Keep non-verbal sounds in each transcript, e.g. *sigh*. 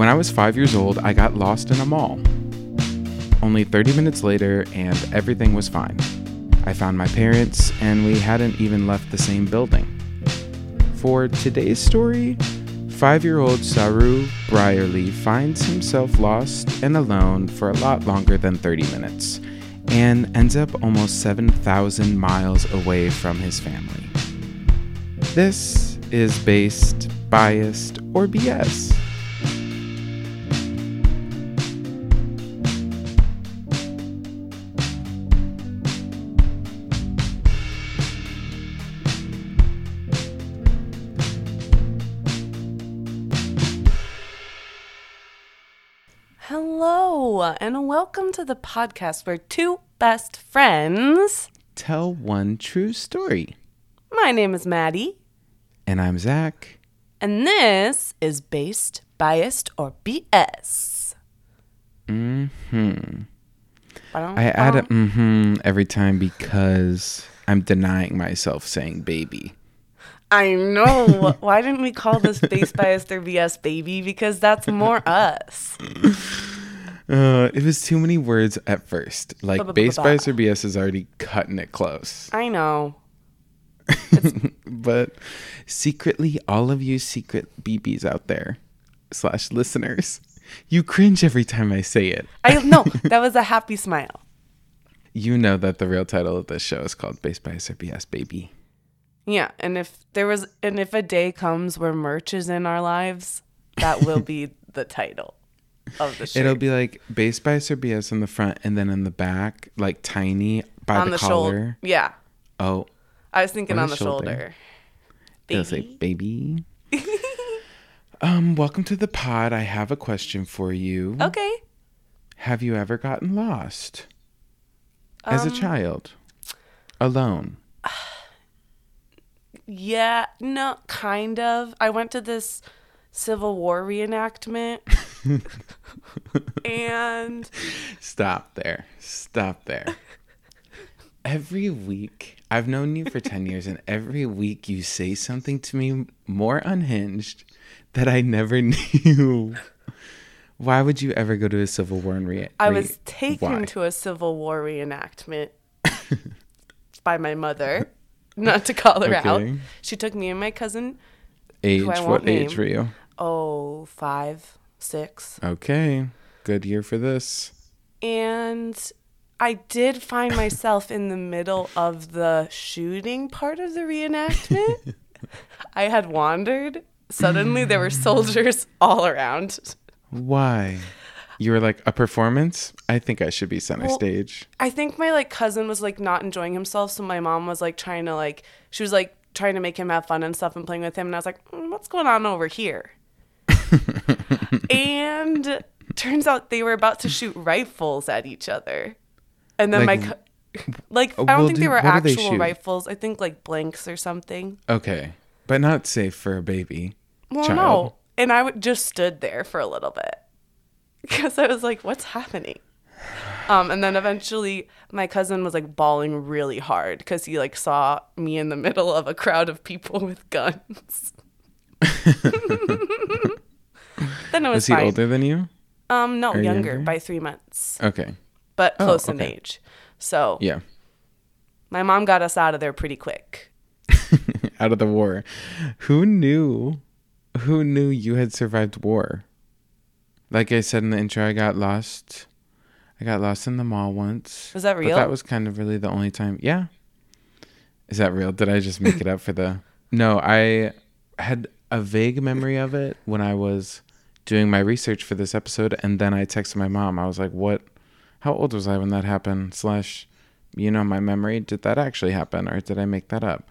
When I was five years old, I got lost in a mall. Only 30 minutes later, and everything was fine. I found my parents, and we hadn't even left the same building. For today's story, five year old Saroo Brierley finds himself lost and alone for a lot longer than 30 minutes and ends up almost 7,000 miles away from his family. This is based, biased, or BS. And welcome to the podcast where two best friends. Tell one true story. My name is Maddie, And I'm Zach. and this is Based, Biased, or BS. Mm hmm. I add a mm-hmm every time because I'm denying myself saying baby. I know. *laughs* Why didn't we call this Based, Biased, or BS, baby? Because that's more us. *laughs* Uh, it was too many words at first. Like base bias or BS is already cutting it close. I know. *laughs* But secretly, all of you secret BBs out there slash listeners, you cringe every time I say it. I no, *laughs* that was a happy smile. You know that the real title of this show is called Base Bias or BS Baby. Yeah, and if there was, and if a day comes where merch is in our lives, that will be *laughs* the title of the show. It'll be like base by BS in the front, and then in the back, like tiny by on the, the, collar. shoulder. Yeah, Oh, I was thinking On on the shoulder. shoulder. it'll say baby. *laughs* um, welcome to the pod. I have a question for you. Okay. Have you ever gotten lost as Um, a child, alone? Yeah, no, kind of. I went to this Civil War reenactment, *laughs* and Stop there. Stop there. Every week, I've known you for 10 years, and every week you say something to me more unhinged that I never *laughs* knew. Why would you ever go to a Civil War and re- I was taken why? to a Civil War reenactment by my mother. Not to call her out. She took me and my cousin. age. What won't age name. were you? Oh, five, six. Okay. Good year for this. And I did find myself in the middle of the shooting part of the reenactment. *laughs* I had wandered. Suddenly, there were soldiers all around. Why? You were like, a performance? I think I should be center Well, stage. I think my like cousin was like not enjoying himself, so my mom was like trying to like she was like trying to make him have fun and stuff and playing with him, and I was like, "Mm, "What's going on over here?" *laughs* and turns out they were about to shoot rifles at each other, and then Like, my co- *laughs* like I don't think do- they were do they actual rifles. I think like blanks or something. Okay. But not safe for a baby. Well, child. no, and I w- just stood there for a little bit *laughs* because I was like, "What's happening?" Um, and then eventually, my cousin was like bawling really hard because he like saw me in the middle of a crowd of people *laughs* with guns. *laughs* then it was, Was he fine. older than you? Um, no, younger, younger? by three months, Okay. but Oh, close in age. So Yeah. my mom got us out of there pretty quick. *laughs* Out of the war. Who knew? Who knew you had survived war? Like I said in the intro, I got lost. I got lost in the mall once. Was that But real? that was kind of really the only time. Yeah. Is that real? Did I just make it up for the? *laughs* No, I had a vague memory of it when I was doing my research for this episode, and then I texted my mom. I was like, "What? How old was I when that happened?" Slash, you know, my memory. Did that actually happen, or did I make that up?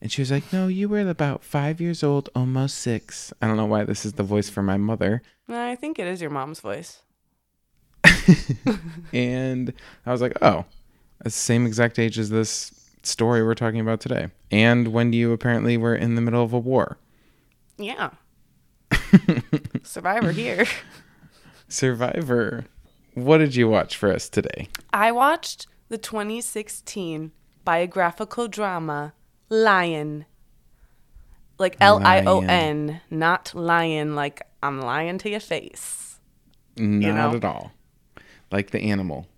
And she was like, "No, you were about five years old, almost six. I don't know why this is the voice for my mother. I think it is your mom's voice. *laughs* and I was like, oh, the same exact age as this story we're talking about today. And when you apparently were in the middle of a war. Yeah. *laughs* Survivor here. *laughs* Survivor. What did you watch for us today? I watched the 2016 biographical drama Lion. Like L I O N, not lion like I'm lying to your face. Not know? at all. Like the animal.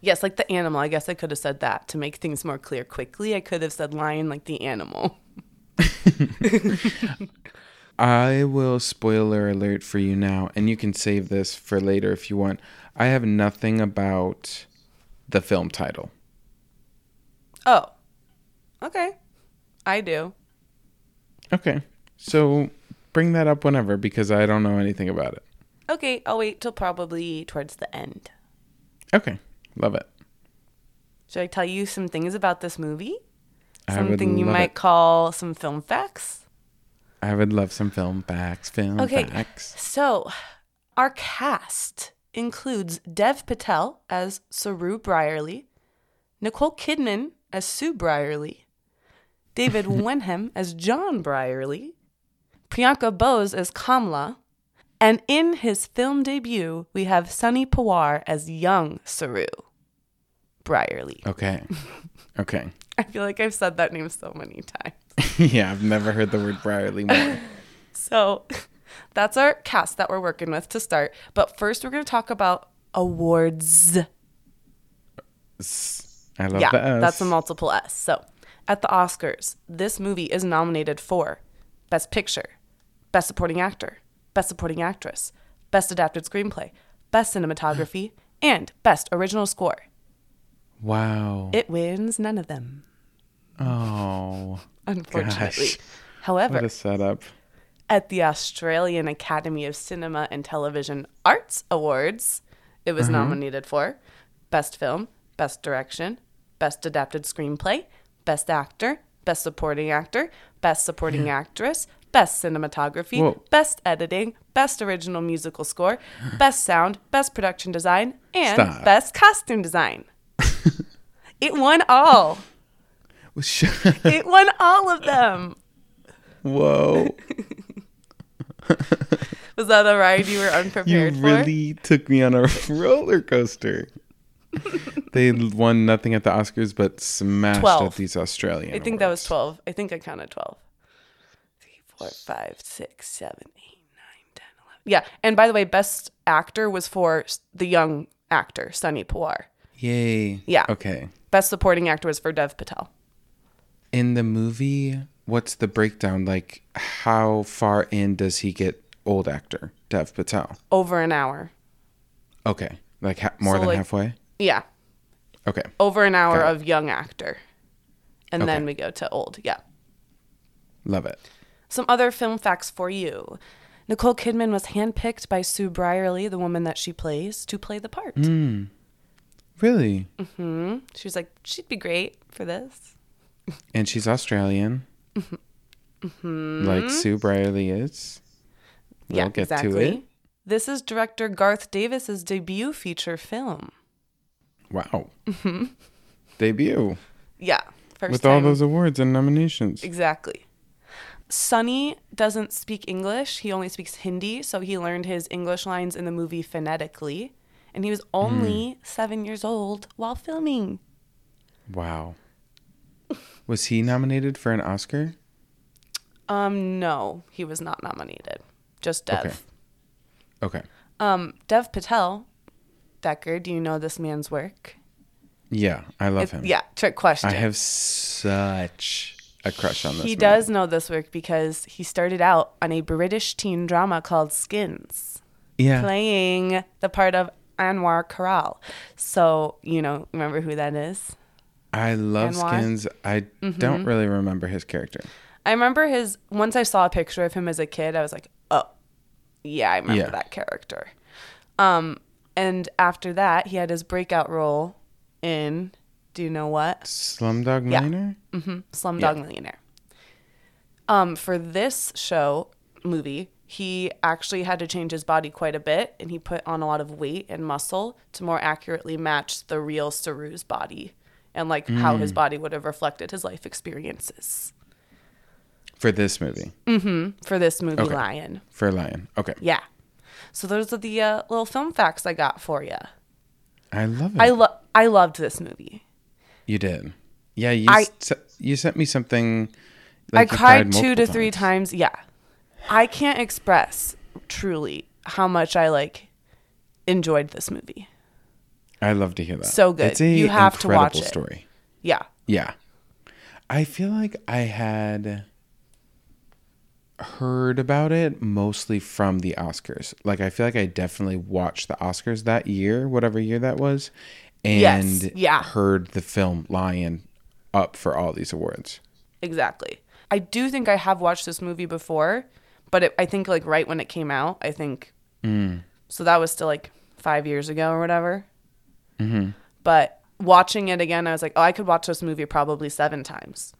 Yes, like the animal. I guess I could have said that to make things more clear quickly. I could have said lion like the animal. *laughs* I will spoiler alert for you now, and you can save this for later if you want. I have nothing about the film title. Oh, okay. I do. Okay. So bring that up whenever because I don't know anything about it. Okay, I'll wait till probably towards the end. Okay. Love it. Should I tell you some things about this movie? Something you might it. call some film facts? I would love some film facts. Film Okay. facts. So, our cast includes Dev Patel as Saroo Brierley, Nicole Kidman as Sue Brierley, David *laughs* Wenham as John Brierley, Priyanka Bose as Kamla, and in his film debut, we have Sunny Pawar as young Saroo Brierley. Okay. *laughs* Okay. I feel like I've said that name so many times. *laughs* yeah, I've never heard the word Brierley more. *laughs* So *laughs* that's our cast that we're working with to start. But first, we're going to talk about awards. I love yeah, the S. that's a multiple S. So at the Oscars, this movie is nominated for Best Picture, Best Supporting Actor, Best Supporting Actress, Best Adapted Screenplay, Best Cinematography, and Best Original Score. Wow. It wins none of them, oh, unfortunately. Gosh. However, what a setup. at the Australian Academy of Cinema and Television Arts Awards, it was mm-hmm. nominated for Best Film, Best Direction, Best Adapted Screenplay, Best Actor, Best Supporting Actor, Best Supporting Actress, Best Cinematography, Whoa. Best Editing, Best Original Musical Score, *gasps* Best Sound, Best Production Design, and Stop. Best Costume Design. *laughs* it won all. It won all of them. Whoa. *laughs* Was that a ride you were You unprepared for? really took me on a *laughs* roller coaster. *laughs* they won nothing at the Oscars but smashed 12. at these Australian. I think that was 12. I think I counted 12. 3, 4, 5, 6, 7, 8, 9, 10, 11. Yeah. And by the way, best actor was for the young actor, Sunny Pawar. Yay. Yeah. Okay. Best supporting actor was for Dev Patel. In the movie, what's the breakdown? Like, how far in does he get old actor, Dev Patel? Over an hour. Okay. Like, ha- more So, than like- halfway? Yeah. Okay. Over an hour of young actor. And then we go to old. Yeah. Love it. Some other film facts for you. Nicole Kidman was handpicked by Sue Brierley, the woman that she plays, to play the part. Mm. Really? Mm-hmm. She was like, she'd be great for this. And she's Australian. Like Sue Brierley is. We'll yeah, get exactly. to it. This is director Garth Davis's debut feature film. Wow. Debut. Yeah, first With time. all those awards and nominations. exactly. Sunny doesn't speak English. He only speaks Hindi, so he learned his English lines in the movie phonetically. And he was only Hmm. seven years old while filming. Wow. Was he nominated for an Oscar? Um, no, he was not nominated. Just Dev. Okay. Okay. Um, Dev Patel. Decker, do you know this man's work? Yeah, I love It- him. yeah, trick question. I have such a crush on this. He man. does know this work because he started out on a British teen drama called Skins, Yeah. playing the part of Anwar Kharral. So, you know, remember who that is? I love Anwar? Mm-hmm. Skins. I don't really remember his character. I remember his, once I saw a picture of him as a kid, I was like, oh, yeah, I remember Yeah. that character. Um, and after that, he had his breakout role in, do you know what? Slumdog Yeah. Millionaire? hmm Slumdog Millionaire. Um, for this show movie, he actually had to change his body quite a bit, and he put on a lot of weight and muscle to more accurately match the real Saroo's body and like how his body would have reflected his life experiences For this movie. for this movie, Okay. Lion. For Lion. Okay. Yeah. So those are the uh, little film facts I got for you. I love it. I lo- I loved this movie. you did. Yeah, you, I- s- you sent me something. I like you cried two to three times. Yeah. I can't express truly how much I like enjoyed this movie. I love to hear that. So good. It's a You have to watch incredible it. story. Yeah. Yeah. I feel like I had heard about it mostly from the Oscars. Like I feel like I definitely watched the Oscars that year, whatever year that was, and Yes, yeah. heard the film Lion up for all these awards. Exactly. I do think I have watched this movie before, but it, I think like right when it came out, I think. Mm. So that was still like five years ago or whatever. Mm-hmm. But watching it again, I was like, oh, I could watch this movie probably seven times.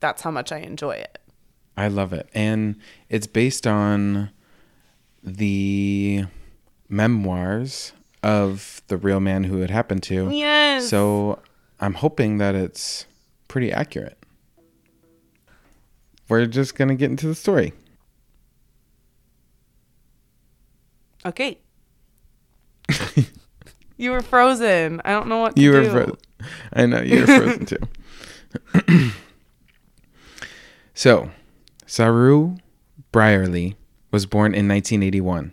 That's how much I enjoy it. I love it. And it's based on the memoirs of the real man who it happened to. Yes. So I'm hoping that it's pretty accurate. We're just going to get into the story. Okay. *laughs* you were frozen. I don't know what to You were do. frozen. I know you were frozen *laughs* too. *clears throat* so, Saroo Brierley was born in 1981,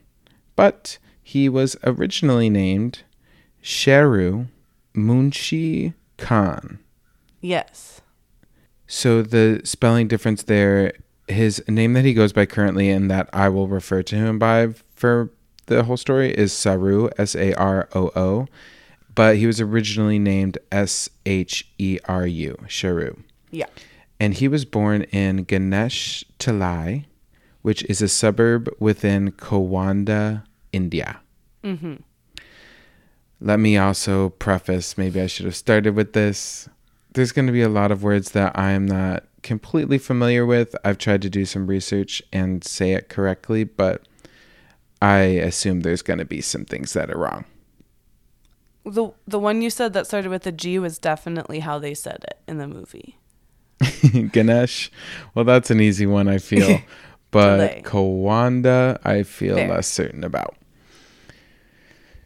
but he was originally named Sheru Munshi Khan. Yes. So the spelling difference there, his name that he goes by currently and that I will refer to him by for the whole story is Saroo, S A R O O, but he was originally named S H E R U, Sharu. Yeah. And he was born in Ganesh Talai, which is a suburb within Kowanda, India. Mm-hmm. Let me also preface, maybe I should have started with this. There's going to be a lot of words that I am not completely familiar with. I've tried to do some research and say it correctly, but I assume there's going to be some things that are wrong. The the one you said that started with a G was definitely how they said it in the movie. *laughs* Ganesh, well, that's an easy one, I feel. *laughs* but Delay. Kowanda, I feel Fair. less certain about.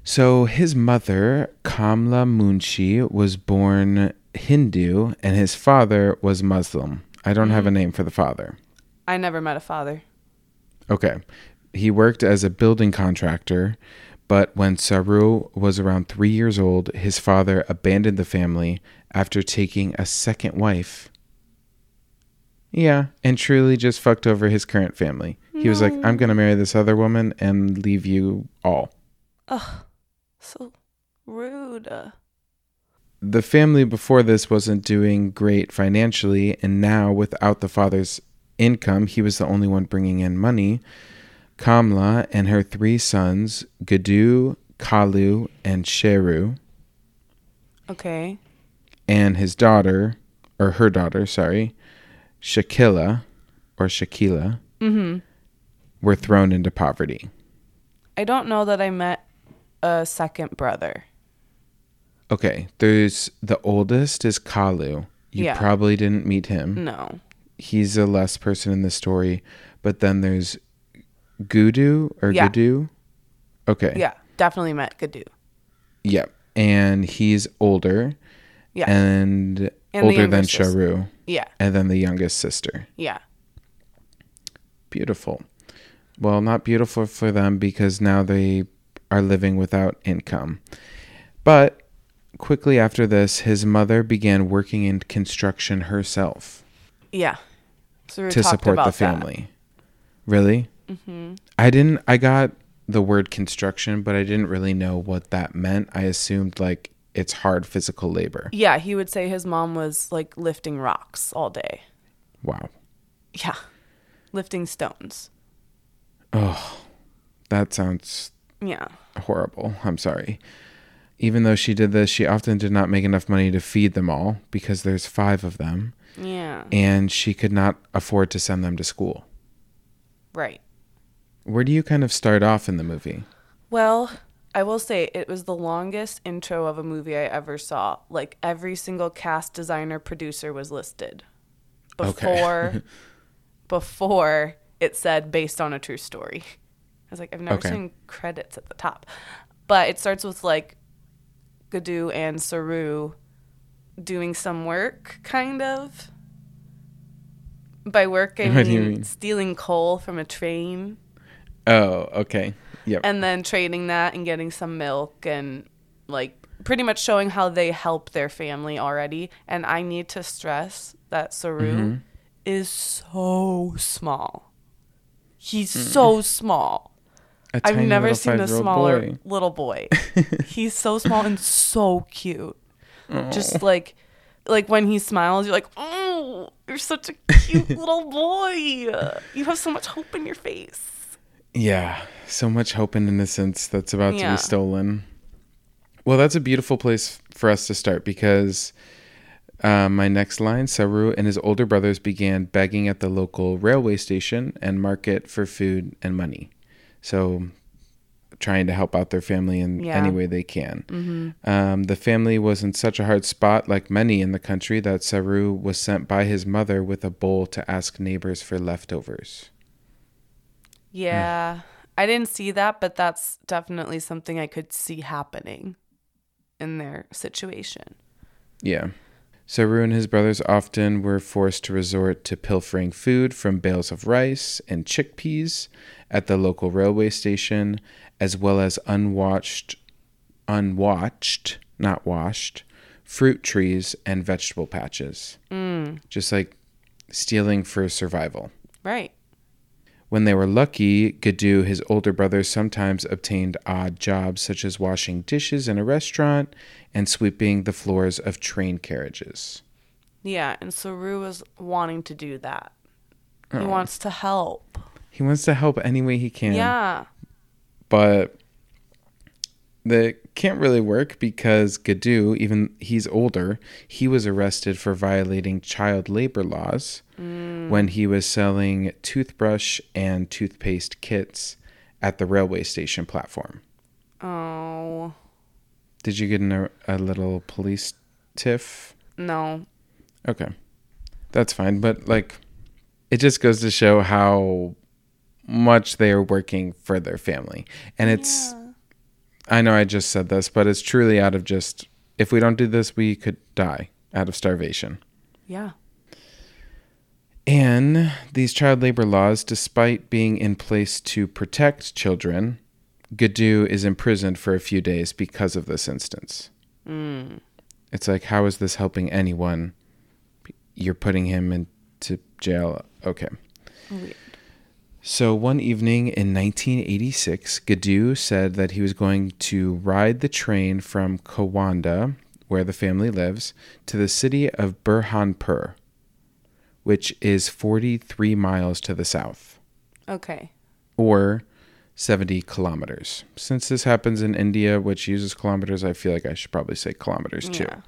So his mother, Kamla Munshi, was born Hindu and his father was Muslim. I don't have mm-hmm. a name for the father. I never met a father. Okay. He worked as a building contractor, but when Saroo was around three years old, his father abandoned the family after taking a second wife. Yeah, and truly just fucked over his current family. He was like, I'm going to marry this other woman and leave you all. Ugh, so rude. Uh, The family before this wasn't doing great financially, and now, without the father's income, he was the only one bringing in money. Kamla and her three sons, Gadu, Kalu, and Sheru, Okay. and his daughter, or her daughter, sorry, Shakila, or Shakila, mm-hmm. were thrown into poverty. I don't know that I met a second brother. Okay, there's the oldest is Kalu. You Yeah. probably didn't meet him. No. he's a less person in the story. But then there's Gudu or Yeah. Gudu. Okay. Yeah, definitely met Gudu. Yep. And he's older Yeah. and, And older than sister. Sharu. yeah. And then the youngest sister. Yeah. Beautiful. Well, not beautiful for them because now they are living without income. But quickly after this, his mother began working in construction herself. Yeah. So we to support the about that. family. Really? Mm-hmm. I didn't. I got the word construction, but I didn't really know what that meant. I assumed like it's hard physical labor. Yeah, he would say his mom was like lifting rocks all day. Wow, Yeah. Lifting stones. Oh, that sounds Yeah. horrible. I'm sorry. Even though she did this, she often did not make enough money to feed them all because there's five of them, Yeah. and she could not afford to send them to school. Right. Where do you kind of start off in the movie? Well, I will say it was the longest intro of a movie I ever saw. Like every single cast designer producer was listed Okay. before *laughs* before it said based on a true story. I was like, I've never Okay. seen credits at the top. But it starts with like Gadu and Saroo doing some work, kind of. By work, I *laughs* What do you mean mean? stealing coal from a train. Oh, okay. Yep. and then trading that and getting some milk and like pretty much showing how they help their family already. And I need to stress that Saroo Mm-hmm. is so small. He's Mm. so small. A I've never seen a smaller boy. *laughs* little boy. *laughs* He's so small and so cute. Oh. Just like like when he smiles, you're like, "Oh, you're such a cute *laughs* little boy. You have so much hope in your face." Yeah, so much hope and innocence that's about to be stolen. Well, that's a beautiful place for us to start because uh, my next line Saroo and his older brothers began begging at the local railway station and market for food and money. So, trying to help out their family in Yeah. any way they can. Um, the family was in such a hard spot, like many in the country, that Saroo was sent by his mother with a bowl to ask neighbors for leftovers. Yeah. I didn't see that, but that's definitely something I could see happening in their situation. Yeah. Saroo and his brothers often were forced to resort to pilfering food from bales of rice and chickpeas at the local railway station, as well as unwatched, unwatched, not washed, fruit trees and vegetable patches. Mm, Just like stealing for survival. right. When they were lucky, Gadu, his older brother, sometimes obtained odd jobs such as washing dishes in a restaurant and sweeping the floors of train carriages. Yeah, and Saroo was wanting to do that. He Oh. wants to help. He wants to help any way he can, Yeah. but that can't really work because Gadu, even he's older, he was arrested for violating child labor laws mm. when he was selling toothbrush and toothpaste kits at the railway station platform. Oh, Did you get in a, a little police tiff? no. Okay. That's fine. But, like, it just goes to show how much they are working for their family. And it's, Yeah. I know I just said this, but it's truly out of just, if we don't do this, we could die out of starvation. Yeah. And these child labor laws, despite being in place to protect children, Gadu is imprisoned for a few days because of this instance. Mm. It's like, how is this helping anyone? You're putting him into jail. Okay. Weird. So one evening in 1986, Gadu said that he was going to ride the train from Kawanda, where the family lives, to the city of Burhanpur, which is 43 miles to the south, Okay. or 70 kilometers. Since this happens in India, which uses kilometers, I feel like I should probably say kilometers too. Yeah.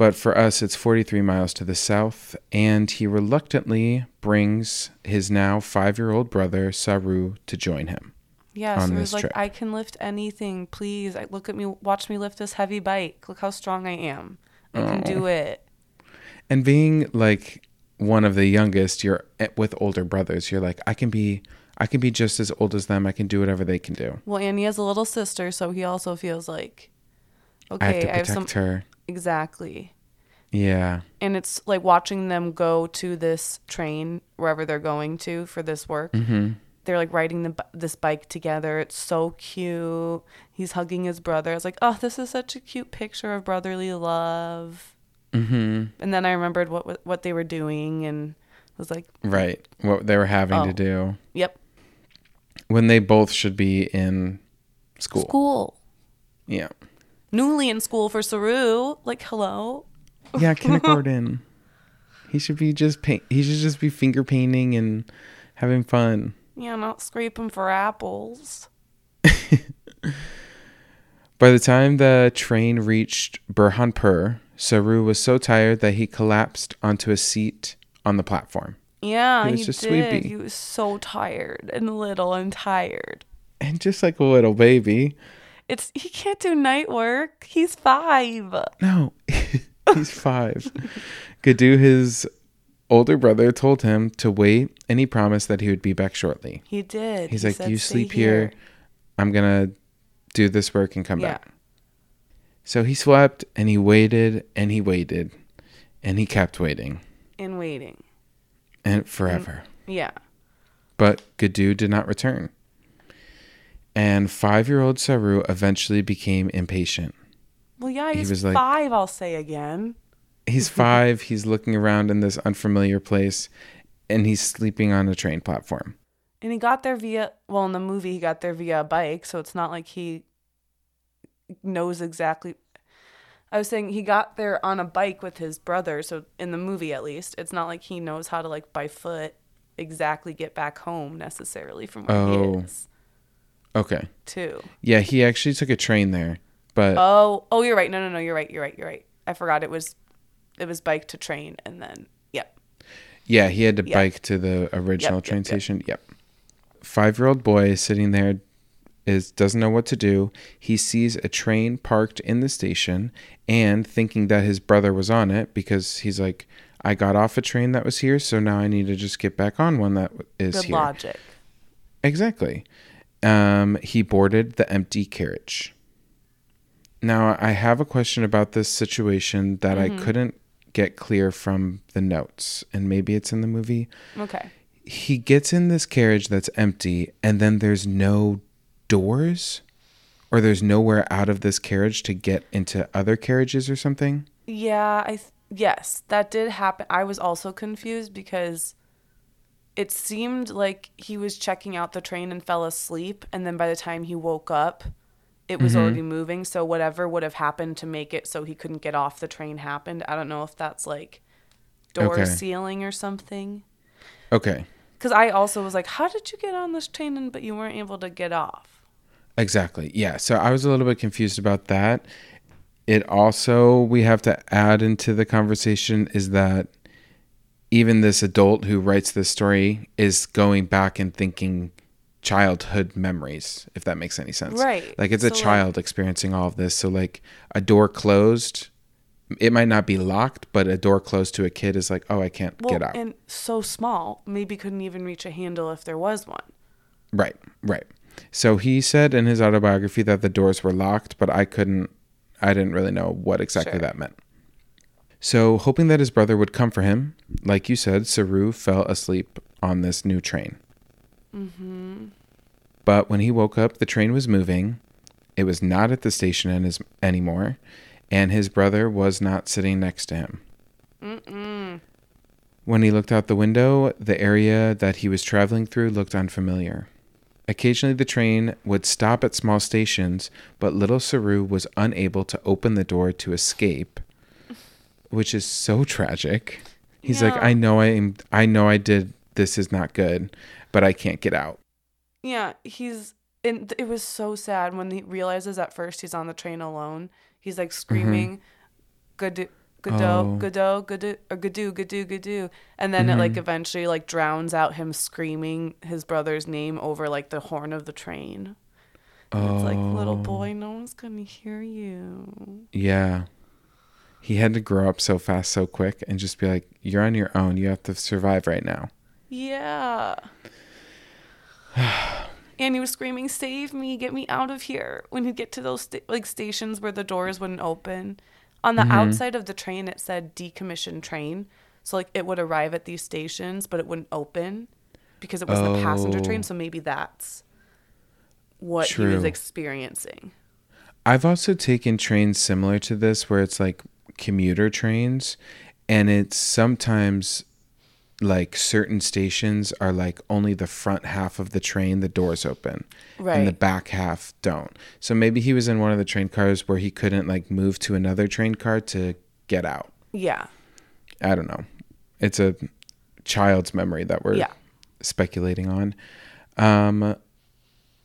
But for us, it's 43 miles to the south, and he reluctantly brings his now five year old brother, Saroo, to join him. Yeah. So this he's like, trip. I can lift anything, please. I, look at me, watch me lift this heavy bike. Look how strong I am. I can do it. And being like one of the youngest, you're eh, with older brothers, you're like, I can be. I can be just as old as them. I can do whatever they can do. Well, and he has a little sister, so he also feels like, okay, I have to protect her. Exactly. Yeah. And it's like watching them go to this train wherever they're going to for this work. hmm They're like riding the, this bike together. It's so cute. He's hugging his brother. I was like, oh, this is such a cute picture of brotherly love. hmm And then I remembered what what- they were doing, and was like, Right. What they were having to Oh. do yep, when they both should be in school. school. Yeah. Newly in school for Saroo. Like, hello. Yeah, *laughs* kindergarten. he should be just paint. He should just be finger painting and having fun. Yeah, not scraping for apples. *laughs* By the time the train reached Burhanpur, Saroo was so tired that he collapsed onto a seat on the platform. Yeah, He he, just did. sleepy. He was so tired and little and tired. And just like a little baby. It's he can't do night work. He's five. No, *laughs* he's five. Gadu, his older brother, told him to wait and he promised that he would be back shortly. He did. He's He like, said, You sleep here. I'm going to do this work and come Yeah. back. So he slept and he waited and he waited and he kept waiting And waiting. and forever. Yeah. But Gadu did not return. And five year old Saroo eventually became impatient. Well, yeah, he's was like- five. I'll say again. He's *laughs* five, he's looking around in this unfamiliar place, and he's sleeping on a train platform. And he got there via well, in the movie he got there via a bike, so it's not like he knows exactly I was saying he got there on a bike with his brother, so in the movie at least, it's not like he knows how to like by foot exactly get back home necessarily from where Oh. he is. Okay. Too. Yeah, he actually took a train there, but Oh, oh, you're right. No, no, no, you're right. You're right. You're right. I forgot it was it was bike to train and then yep. yeah, he had to Yeah. bike to the original Yep, yep, train yep. station. Yep. Five year old boy sitting there is doesn't know what to do. He sees a train parked in the station and thinking that his brother was on it because he's like, I got off a train that was here, so now I need to just get back on one that is Good here. logic. Exactly. Um, he boarded the empty carriage. Now, I have a question about this situation that I couldn't get clear from the notes, and maybe it's in the movie. Okay. He gets in this carriage that's empty, and then there's no doors, or there's nowhere out of this carriage to get into other carriages or something. Yeah, I th- yes, that did happen. I was also confused because it seemed like he was checking out the train and fell asleep and then by the time he woke up, it was mm-hmm. already moving, so whatever would have happened to make it so he couldn't get off the train happened. I don't know if that's like door Okay. sealing or something. Okay. Cuz I also was like, "How did you get on this train and but you weren't able to get off?" Exactly. Yeah. So I was a little bit confused about that. It also, we have to add into the conversation is that even this adult who writes this story is going back and thinking childhood memories, if that makes any sense. Right. Like it's a So, like- child experiencing all of this. So, like a door closed, it might not be locked, but a door closed to a kid is like, oh, I can't Well, get out. and so small, maybe couldn't even reach a handle if there was one. Right, right. So he said in his autobiography that the doors were locked, but I couldn't, I didn't really know what exactly Sure. that meant. So, hoping that his brother would come for him, like you said, Saroo fell asleep on this new train. Mm-hmm. But when he woke up, the train was moving. It was not at the station an- anymore, and his brother was not sitting next to him. Mm-mm. When he looked out the window, the area that he was traveling through looked unfamiliar. Occasionally, the train would stop at small stations, but little Saroo was unable to open the door to escape, which is so tragic. He's like, "I know I am. I know I did. This is not good, but I can't get out." Yeah, he's and it was so sad when he realizes at first he's on the train alone. He's like screaming, "Good, Mm-hmm. Oh. goodo, goodo, or goodoo, goodoo, goodoo," and then it like Mhm. eventually like drowns out him screaming his brother's name over like the horn of the train. Oh. It's like little Oh. boy, no one's gonna hear you. Yeah. He had to grow up so fast, so quick, and just be like, "You're on your own. You have to survive right now." Yeah. *sighs* and he was screaming, "Save me! Get me out of here!" When he'd get to those sta- like stations where the doors wouldn't open, on the Mhm. outside of the train it said decommissioned train, so like it would arrive at these stations, but it wouldn't open because it was the passenger Oh. train. So maybe that's what he was experiencing. I've also taken trains similar to this where it's like commuter trains and it's sometimes like certain stations are like only the front half of the train the doors open and the back half don't. So maybe he was in one of the train cars where he couldn't like move to another train car to get out. Yeah. I don't know. It's a child's memory that we're Yeah. speculating on. Um,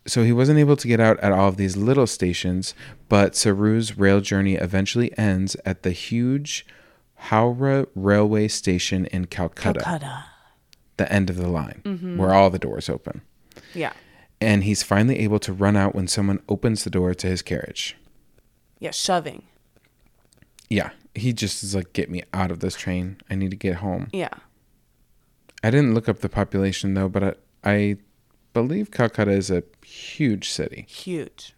so he wasn't able to get out at all of these little stations, but Saroo's rail journey eventually ends at the huge Howrah railway station in Calcutta, Calcutta. the end of the line, Mm-hmm. where all the doors open. Yeah. And he's finally able to run out when someone opens the door to his carriage. Yeah. Shoving. Yeah, he just is like, "Get me out of this train. I need to get home." Yeah. I didn't look up the population though, but I, I believe Calcutta is a huge city. Huge.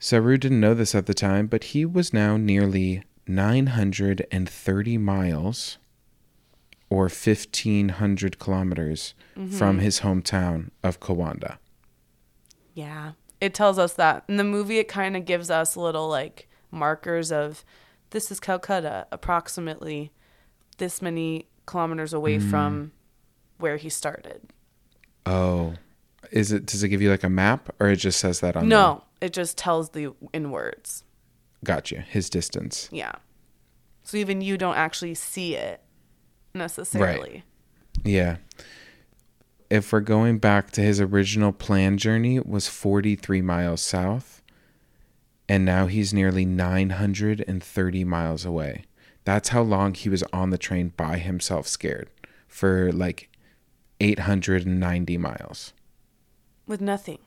Saroo didn't know this at the time, but he was now nearly 930 miles or 1500 kilometers from his hometown of Kawanda. Yeah. it tells us that. In the movie, it kind of gives us little like markers of this is Calcutta, approximately this many kilometers away Mm. from where he started. Oh, is it? Does it give you like a map, or it just says that on? No, it just tells the in words. Gotcha. His distance. Yeah. So even you don't actually see it necessarily. Right. Yeah. If we're going back to his original plan journey it was 43 miles south and now he's nearly 930 miles away. That's how long he was on the train by himself scared for like 890 miles With nothing.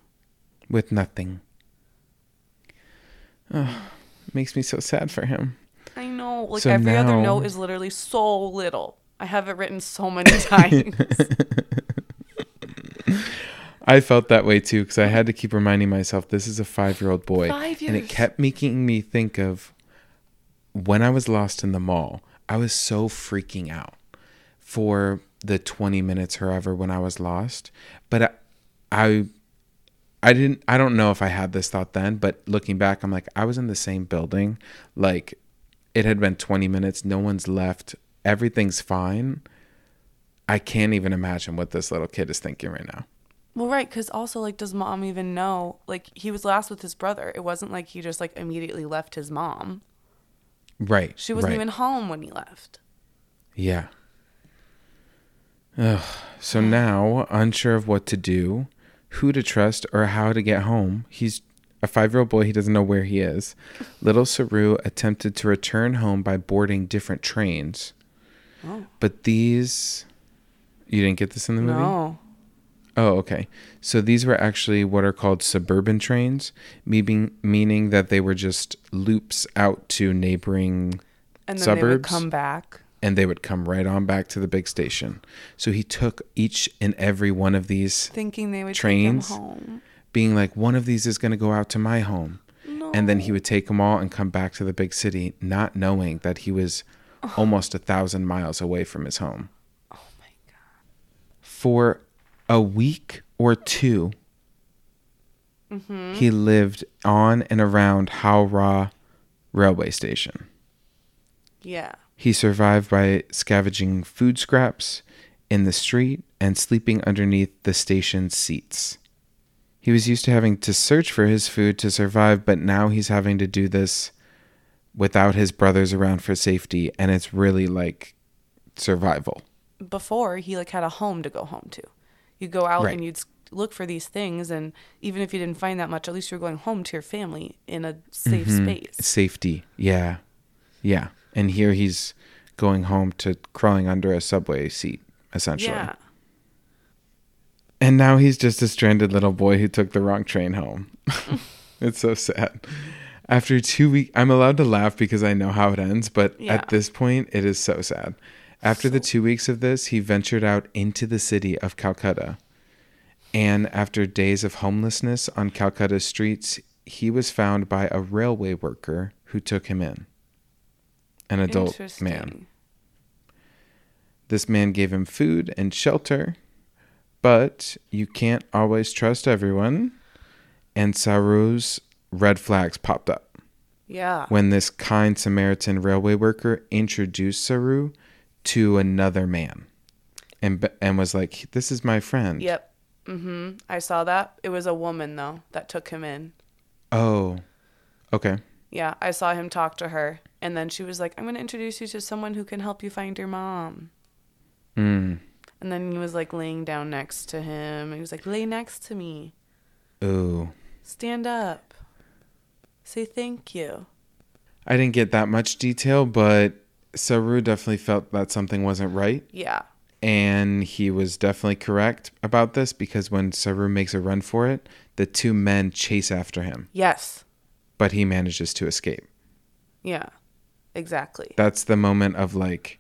with nothing. Oh, makes me so sad for him. I know. Like So every other note is literally so little. I have it written so many *laughs* times. *laughs* I felt that way too because I had to keep reminding myself this is a five year old boy. Five And it kept making me think of when I was lost in the mall, I was so freaking out for the 20 minutes or ever when I was lost. But I, I, didn't, I don't know if I had this thought then, but looking back, I'm like, I was in the same building. Like it had been 20 minutes, no one's left, everything's fine. I can't even imagine what this little kid is thinking right now. well, right, because also, like, does mom even know? Like, he was last with his brother. It wasn't like he just, like, immediately left his mom. Right. She wasn't right. even home when he left. Yeah. Ugh. So now, unsure of what to do, who to trust, or how to get home, he's a five year old boy. He doesn't know where he is. Little Saroo attempted to return home by boarding different trains. Oh. But these. You didn't get this in the movie? No. Oh, okay. So these were actually what are called suburban trains, meaning meaning that they were just loops out to neighboring And then they would Suburbs? come back. And they would come right on back to the big station. So he took each and every one of these, Thinking they would Trains? take him home. being like, one of these is going to go out to my home. No. And then he would take them all and come back to the big city, not knowing that he was *sighs* almost a thousand miles away from his home. Oh my god. For a week or 2 Mm-hmm. he lived on and around Howrah railway station. Yeah. He survived by scavenging food scraps in the street and sleeping underneath the station seats. He was used to having to search for his food to survive, but now he's having to do this without his brothers around for safety, and it's really like survival. Before he like had a home to go home to. You'd go out Right. and you'd look for these things, and even if you didn't find that much, at least you're going home to your family in a safe Mhm. space. Safety, yeah. Yeah. And here he's going home to crawling under a subway seat, essentially. Yeah. And now he's just a stranded little boy who took the wrong train home. *laughs* *laughs* it's so sad. After two weeks, I'm allowed to laugh because I know how it ends, but Yeah. at this point, it is so sad. After the two weeks of this, he ventured out into the city of Calcutta. And after days of homelessness on Calcutta's streets, he was found by a railway worker who took him in. An adult man. This man gave him food and shelter, but you can't always trust everyone. And Saroo's red flags popped up Yeah. when this kind Samaritan railway worker introduced Saroo to another man and and was like, "This is my friend." Yep. Mm-hmm. I saw that. It was a woman though that took him in. Oh. Okay. Yeah, I saw him talk to her and then she was like, "I'm going to introduce you to someone who can help you find your mom." Mm. And then he was like laying down next to him. He was like, "Lay next to me. Ooh. Stand up. Say thank you." I didn't get that much detail, but Saroo definitely felt that something wasn't right. Yeah. And he was definitely correct about this because when Saroo makes a run for it, the two men chase after him, Yes. But he manages to escape. Yeah. Exactly. That's the moment of like,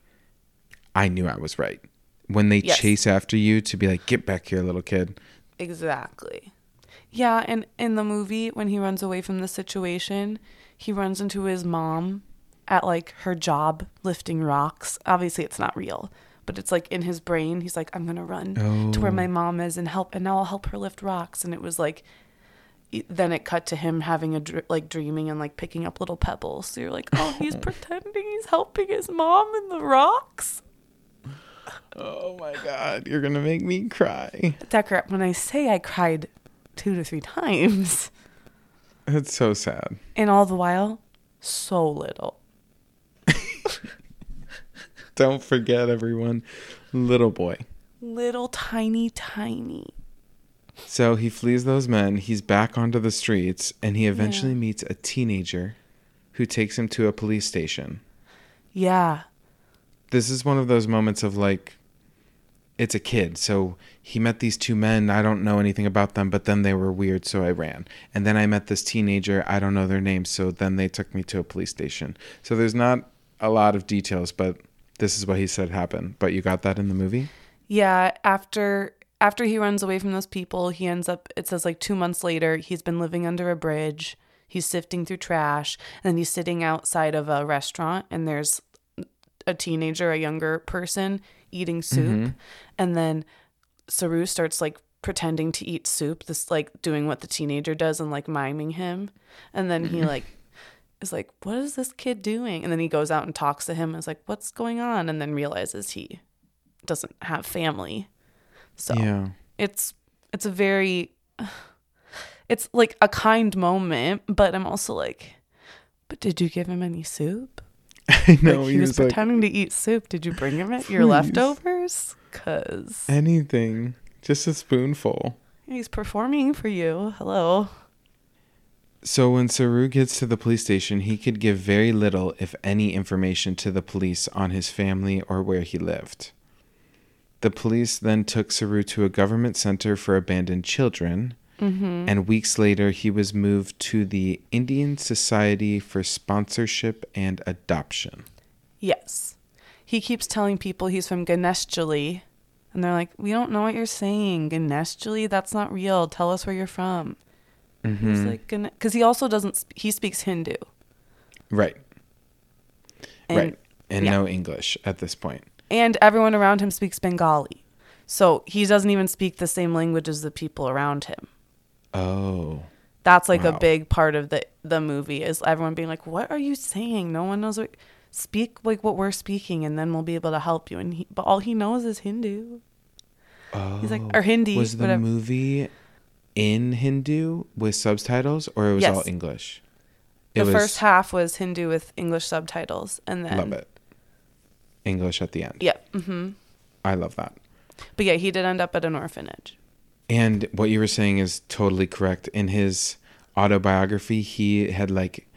I knew I was right. When they Yes. chase after you to be like, get back here, little kid. Exactly. Yeah, and in the movie, when he runs away from the situation, he runs into his mom at like her job lifting rocks. Obviously, it's not real, but it's like in his brain. He's like, I'm gonna run to where Oh. my mom is and help, and now I'll help her lift rocks. And it was like, then it cut to him having a dr- like dreaming and like picking up little pebbles. So you're like, oh, he's *laughs* pretending he's helping his mom in the rocks. Oh my god, you're gonna make me cry. Decker, when I say I cried two to three times, It's so sad. and all the while, so little. *laughs* Don't forget, everyone, little boy. Little tiny, tiny. So he flees those men. He's back onto the streets, and he eventually Yeah. meets a teenager who takes him to a police station. Yeah. This is one of those moments of like, it's a kid. So he met these two men. I don't know anything about them, but then they were weird, so I ran. And then I met this teenager. I don't know their names, so then they took me to a police station. So there's not a lot of details, but this is what he said happened. But you got that in the movie? Yeah, after after he runs away from those people, he ends up it says like 2 months later, he's been living under a bridge. He's sifting through trash, and then he's sitting outside of a restaurant and there's a teenager, a younger person eating soup, mm-hmm. and then Saroo starts like pretending to eat soup, this like doing what the teenager does and like miming him. And then he *laughs* like is like, What is this kid doing? And then he goes out and talks to him and is like, What's going on? And then realizes he doesn't have family. So Yeah. it's it's a very *sighs* it's like a kind moment, but I'm also like, but did you give him any soup? *laughs* I know. like, he, he was, was, like, pretending to eat soup. Did you bring him it? Your leftovers? Cause anything, just a spoonful. he's performing for you. Hello. So when Saroo gets to the police station, he could give very little, if any, information to the police on his family or where he lived. The police then took Saroo to a government center for abandoned children, mm-hmm. and weeks later, he was moved to the Indian Society for Sponsorship and Adoption. Yes. He keeps telling people he's from Ganeshjali. And they're like, we don't know what you're saying. Ganeshjali? That's not real. Tell us where you're from. He's mm-hmm. like, because he also doesn't, sp- he speaks Hindu. Right, And, right. And yeah. no English at this point. And everyone around him speaks Bengali. So he doesn't even speak the same language as the people around him. Oh. That's like Wow. a big part of the the movie is everyone being like, "What are you saying? No one knows what speak like what we're speaking and then we'll be able to help you." And he, but all he knows is Hindu. Oh. He's like or Hindi, oh. Was the whatever. movie in Hindu with subtitles or it was Yes. all English? the was- first half was Hindu with English subtitles and then Love it. English at the end. Yeah. Mm-hmm. I love that. But yeah, he did end up at an orphanage. And what you were saying is totally correct. In his autobiography, he had like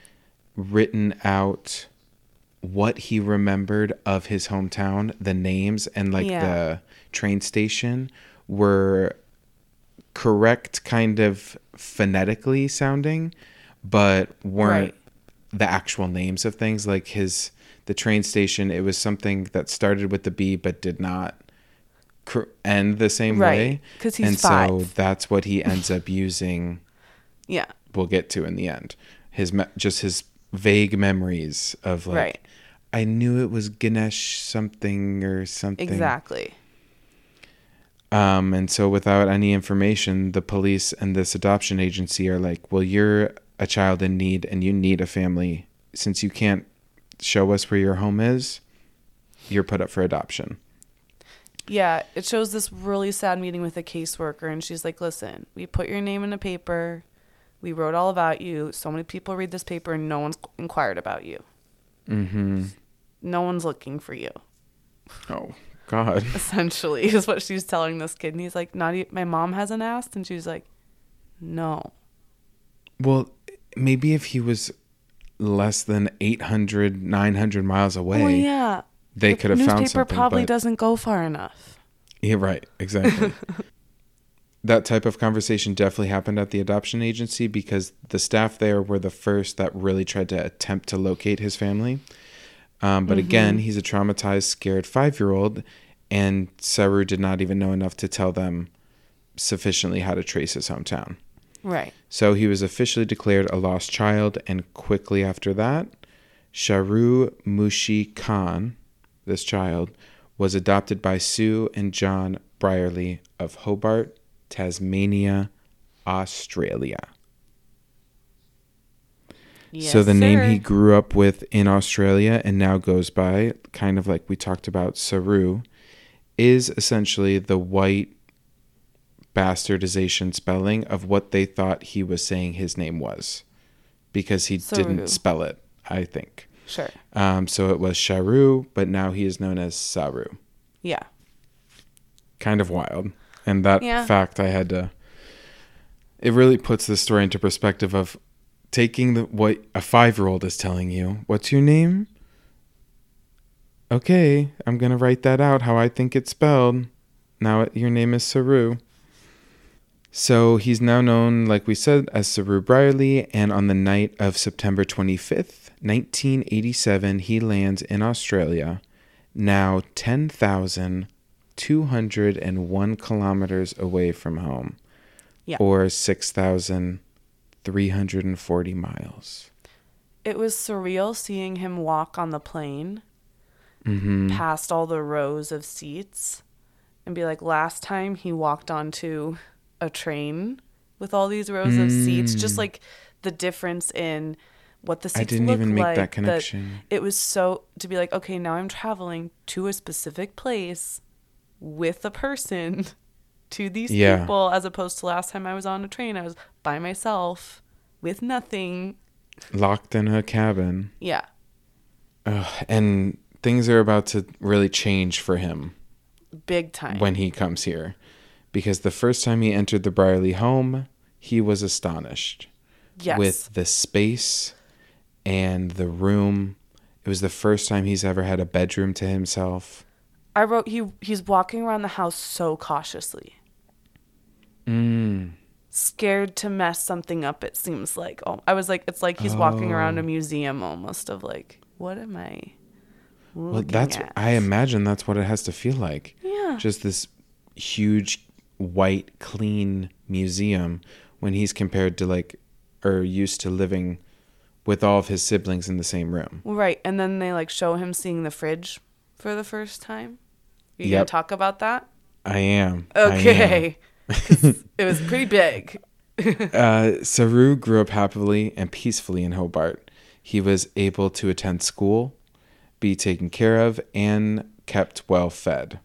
written out what he remembered of his hometown, the names and like Yeah. the train station were correct kind of phonetically sounding, but weren't Right. the actual names of things like his the train station it was something that started with the B but did not cor- end the same way. Right, way 'cause he's and so that's what he ends up *laughs* using Yeah. we'll get to in the end his me- just his vague memories of like Right. I knew it was Ganesh something or something Exactly. um, and so, without any information, the police and this adoption agency are like, well, you're a child in need and you need a family. Since you can't show us where your home is, you're put up for adoption. Yeah, it shows this really sad meeting with a caseworker, and she's like, "Listen, we put your name in a paper, we wrote all about you. So many people read this paper, and no one's inquired about you. Mm-hmm. No one's looking for you." Oh, God. *laughs* Essentially, is what she's telling this kid, and he's like, "Not e- my mom hasn't asked," and she's like, "No." Well, maybe if he was less than 800, 900 miles away, Well, yeah, they The could have found newspaper probably but- doesn't go far enough. Yeah, right. Exactly. *laughs* that type of conversation definitely happened at the adoption agency because the staff there were the first that really tried to attempt to locate his family. Um, but again, he's a traumatized, scared five year old, and Saroo did not even know enough to tell them sufficiently how to trace his hometown. Right. So he was officially declared a lost child, and quickly after that, Sharu Munshi Khan, this child, was adopted by Sue and John Brierley of Hobart, Tasmania, Australia. Yes, so the name he grew up with in Australia and now goes by, kind of like we talked about Saroo, is essentially the white bastardization spelling of what they thought he was saying his name was, because he Saroo. didn't spell it. I think. Sure. Um, so it was Sharu, but now he is known as Saroo. Yeah. Kind of wild, and that Yeah. fact I had to. It really puts the story into perspective of taking the what a five year old is telling you. What's your name? Okay, I'm gonna write that out how I think it's spelled. Now your name is Saroo. So he's now known, like we said, as Saroo Brierley, and on the night of September 25th, 1987, he lands in Australia, now 10,201 kilometers away from home, Yeah. or 6,340 miles. It was surreal seeing him walk on the plane hmm past all the rows of seats and be like, last time he walked onto a train with all these rows of seats, just like the difference in what the seats I didn't look even make like, that connection. it was so to be like, okay, now I'm traveling to a specific place with a person *laughs* to these Yeah. people, as opposed to last time I was on a train, I was by myself with nothing. Locked in a cabin. Yeah. Ugh, and things are about to really change for him. Big time. when he comes here because the first time he entered the Brierley home, he was astonished yes. with the space and the room. It was the first time he's ever had a bedroom to himself. I wrote he he's walking around the house so cautiously. Mm. Scared to mess something up, it seems like. Oh, I was like, it's like he's walking around a Oh. museum almost of like, what am I Well, that's at? I imagine that's what it has to feel like. yeah. Just this huge white clean museum when he's compared to like or used to living with all of his siblings in the same room. Right. And then they like show him seeing the fridge for the first time. You gonna talk about that? I am. I am. *laughs* *laughs* It was pretty big. *laughs* Uh, Saroo grew up happily and peacefully in Hobart. He was able to attend school, be taken care of, and kept well fed.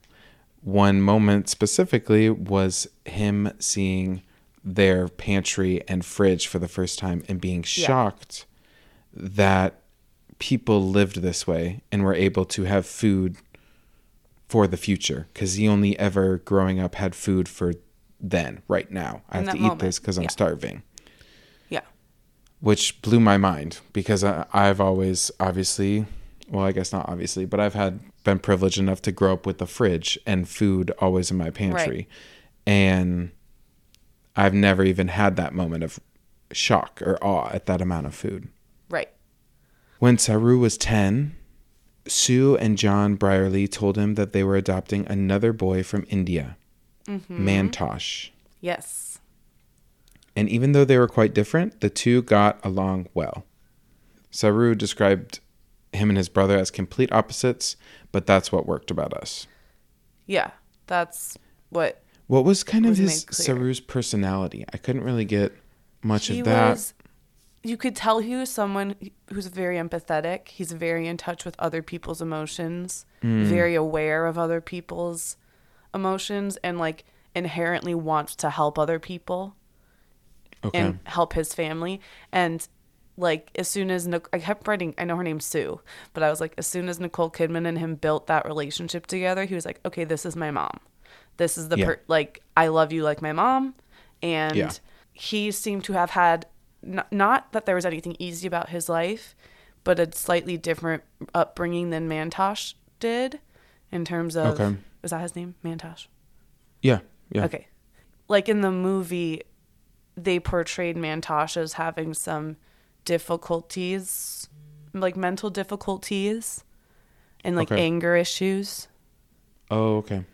One moment specifically was him seeing their pantry and fridge for the first time and being Yeah. shocked that people lived this way and were able to have food for the future because he only ever growing up had food for then right now i In have to that eat this because i'm yeah. starving Yeah. which blew my mind because I, i've always obviously well i guess not obviously but i've had been privileged enough to grow up with a fridge and food always in my pantry and i've never even had that moment of shock or awe at that amount of food Right. when Saroo was 10, Sue and John Brierley told him that they were adopting another boy from India, Mm-hmm. Mantosh. Yes. And even though they were quite different, the two got along well. Saroo described him and his brother as complete opposites, but that's what worked about us. Yeah. That's what What was kind of his. Saroo's personality? I couldn't really get much he of that. was you could tell he was someone who's very empathetic he's very in touch with other people's emotions Mm. very aware of other people's emotions and like inherently wants to help other people okay. and help his family and like as soon as Nic- I kept writing I know her name's Sue but I was like as soon as Nicole Kidman and him built that relationship together he was like okay this is my mom this is the Yeah. per- like I love you like my mom and Yeah. he seemed to have had n- not that there was anything easy about his life but a slightly different upbringing than Mantosh did in terms of Okay. was that his name Mantosh yeah. Yeah. Okay. Like in the movie, they portrayed Mantosh as having some difficulties, like mental difficulties and like Okay. anger issues. Oh, okay.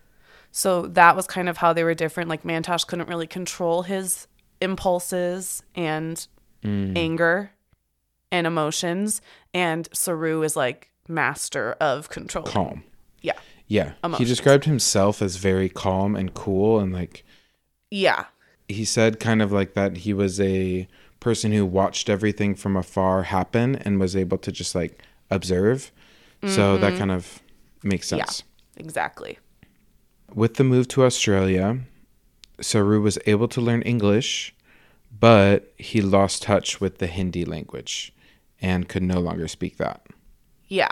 So that was kind of how they were different. Like Mantosh couldn't really control his impulses and Mm. anger and emotions. And Saroo is like master of control. Calm. Yeah. Yeah. He described himself as very calm and cool and like Yeah. he said kind of like that he was a person who watched everything from afar happen and was able to just like observe. So that kind of makes Mm-hmm. Yeah. sense. Exactly. With the move to Australia, Saroo was able to learn English, but he lost touch with the Hindi language and could no longer speak that. Yeah.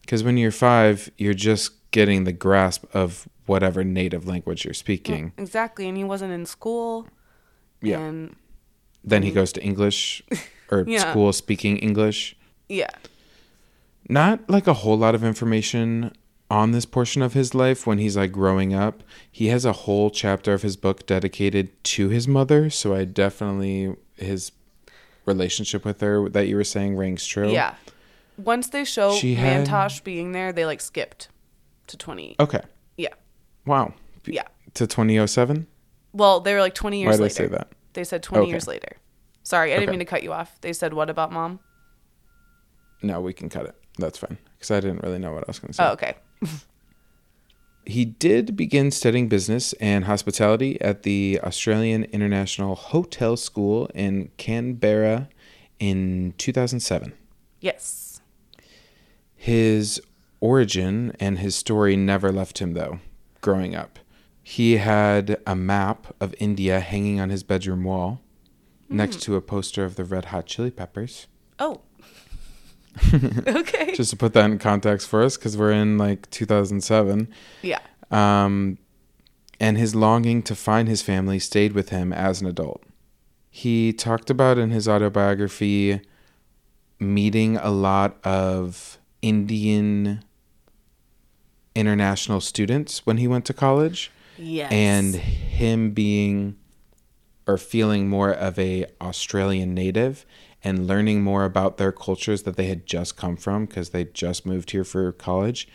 Because when you're five, you're just getting the grasp of whatever native language you're speaking. Exactly. And he wasn't in school. Yeah. And Then he goes to English or *laughs* Yeah. school speaking English. yeah. Not like a whole lot of information on this portion of his life when he's like growing up. He has a whole chapter of his book dedicated to his mother. So I definitely, his relationship with her that you were saying rings true. Yeah. Once they show She had- Mantosh being there, they like skipped to 20. Okay. Yeah. Wow. Yeah. To 2007? Well, they were like 20 years Why did I say that? They said 20 Okay. years later. Sorry, I didn't Okay. mean to cut you off. They said, what about mom? No, we can cut it. That's fine. Because I didn't really know what I was going to say. Oh, okay. He did begin studying business and hospitality at the Australian International Hotel School in Canberra in 2007. Yes. His origin and his story never left him, though, growing up. He had a map of India hanging on his bedroom wall next to a poster of the Red Hot Chili Peppers. Oh. *laughs* okay. Just to put that in context for us, because we're in like 2007. yeah. Um, and his longing to find his family stayed with him as an adult. He talked about in his autobiography meeting a lot of Indian international students when he went to college Yes. and him being or feeling more of a Australian native and learning more about their cultures that they had just come from because they just moved here for college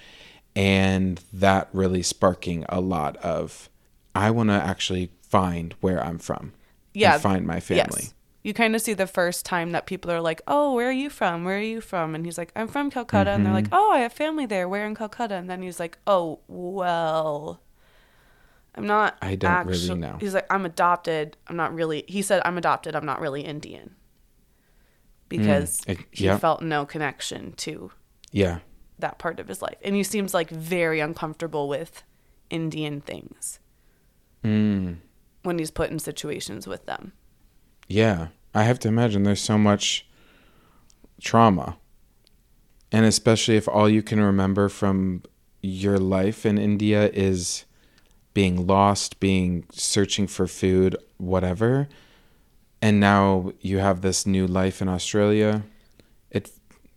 and that really sparking a lot of I want to actually find where I'm from yeah. find my family. Yes. You kind of see the first time that people are like, "Oh, where are you from? Where are you from?" And he's like, "I'm from Calcutta." And they're Mm-hmm. like, "Oh, I have family there. Where in Calcutta?" And then he's like, "Oh, well, I'm not. I don't really know. He's like, "I'm adopted. I'm not really." He said, "I'm adopted. I'm not really Indian," because it- he yeah. felt no connection to Yeah. that part of his life, and he seems like very uncomfortable with Indian things Mm. when he's put in situations with them. Yeah, I have to imagine there's so much trauma. And especially if all you can remember from your life in India is being lost, being searching for food, whatever. And now you have this new life in Australia. It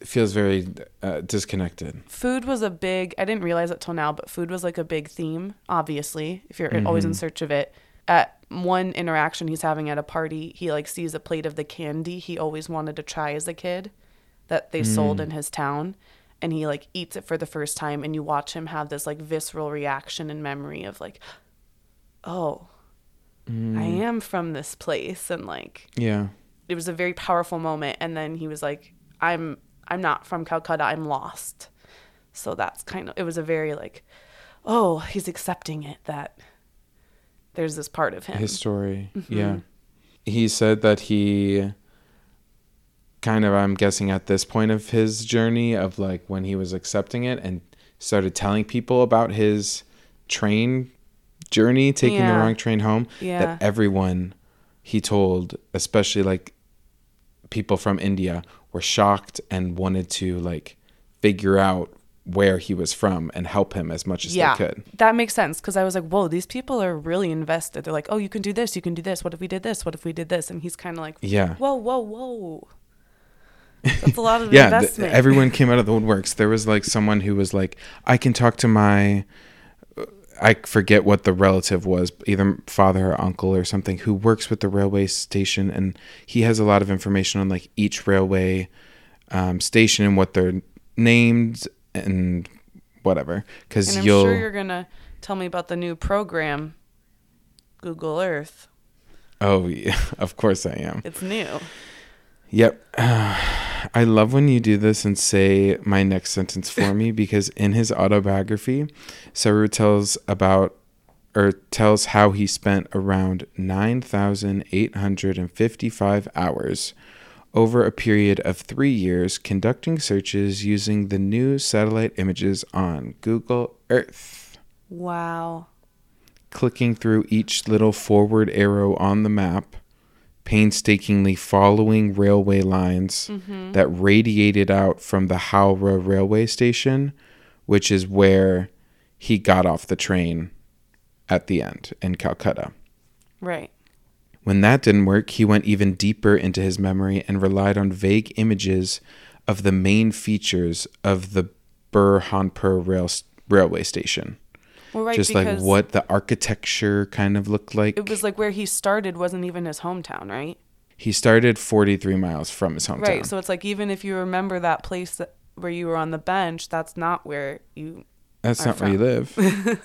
feels very uh, disconnected. food was a big i didn't realize it till now but food was like a big theme obviously if you're always in search of it at one interaction he's having at a party he like sees a plate of the candy he always wanted to try as a kid that they sold in his town and he like eats it for the first time and you watch him have this like visceral reaction and memory of like oh i am from this place and like Yeah. it was a very powerful moment and then he was like i'm i'm not from calcutta i'm lost so that's kind of it was a very like oh he's accepting it that there's this part of him his story. Mm-hmm. Yeah. He said that he kind of I'm guessing at this point of his journey of like when he was accepting it and started telling people about his train journey taking the wrong train home Yeah. that everyone he told especially like people from India were shocked and wanted to like figure out where he was from and help him as much as yeah. they could. that makes sense because i was like whoa these people are really invested. They're like oh you can do this you can do this. What if we did this? What if we did this? And he's kind of like Yeah. whoa whoa whoa that's a lot of *laughs* yeah, investment everyone came out of the woodworks. There was like someone who was like, I can talk to my, I forget what the relative was, either father or uncle or something, who works with the railway station, and he has a lot of information on like each railway um, station and what they're named and whatever. Because i'm you'll, sure you're gonna tell me about the new program google earth oh yeah, *laughs* of course I am. it's new Yep. *sighs* I love when you do this and say my next sentence for me *laughs* because in his autobiography, Saroo tells about or tells how he spent around 9,855 hours over a period of three years conducting searches using the new satellite images on Google Earth. Wow. Clicking through each little forward arrow on the map, painstakingly following railway lines mm-hmm. that radiated out from the Howrah railway station, which is where he got off the train at the end in Calcutta. Right. When that didn't work, he went even deeper into his memory and relied on vague images of the main features of the Burhanpur rail, railway station. Well, right. Just like what the architecture kind of looked like. it was like where he started wasn't even his hometown, right? he started 43 miles from his hometown. Right. So it's like even if you remember that place that, where you were on the bench, that's not where you. That's not where you live.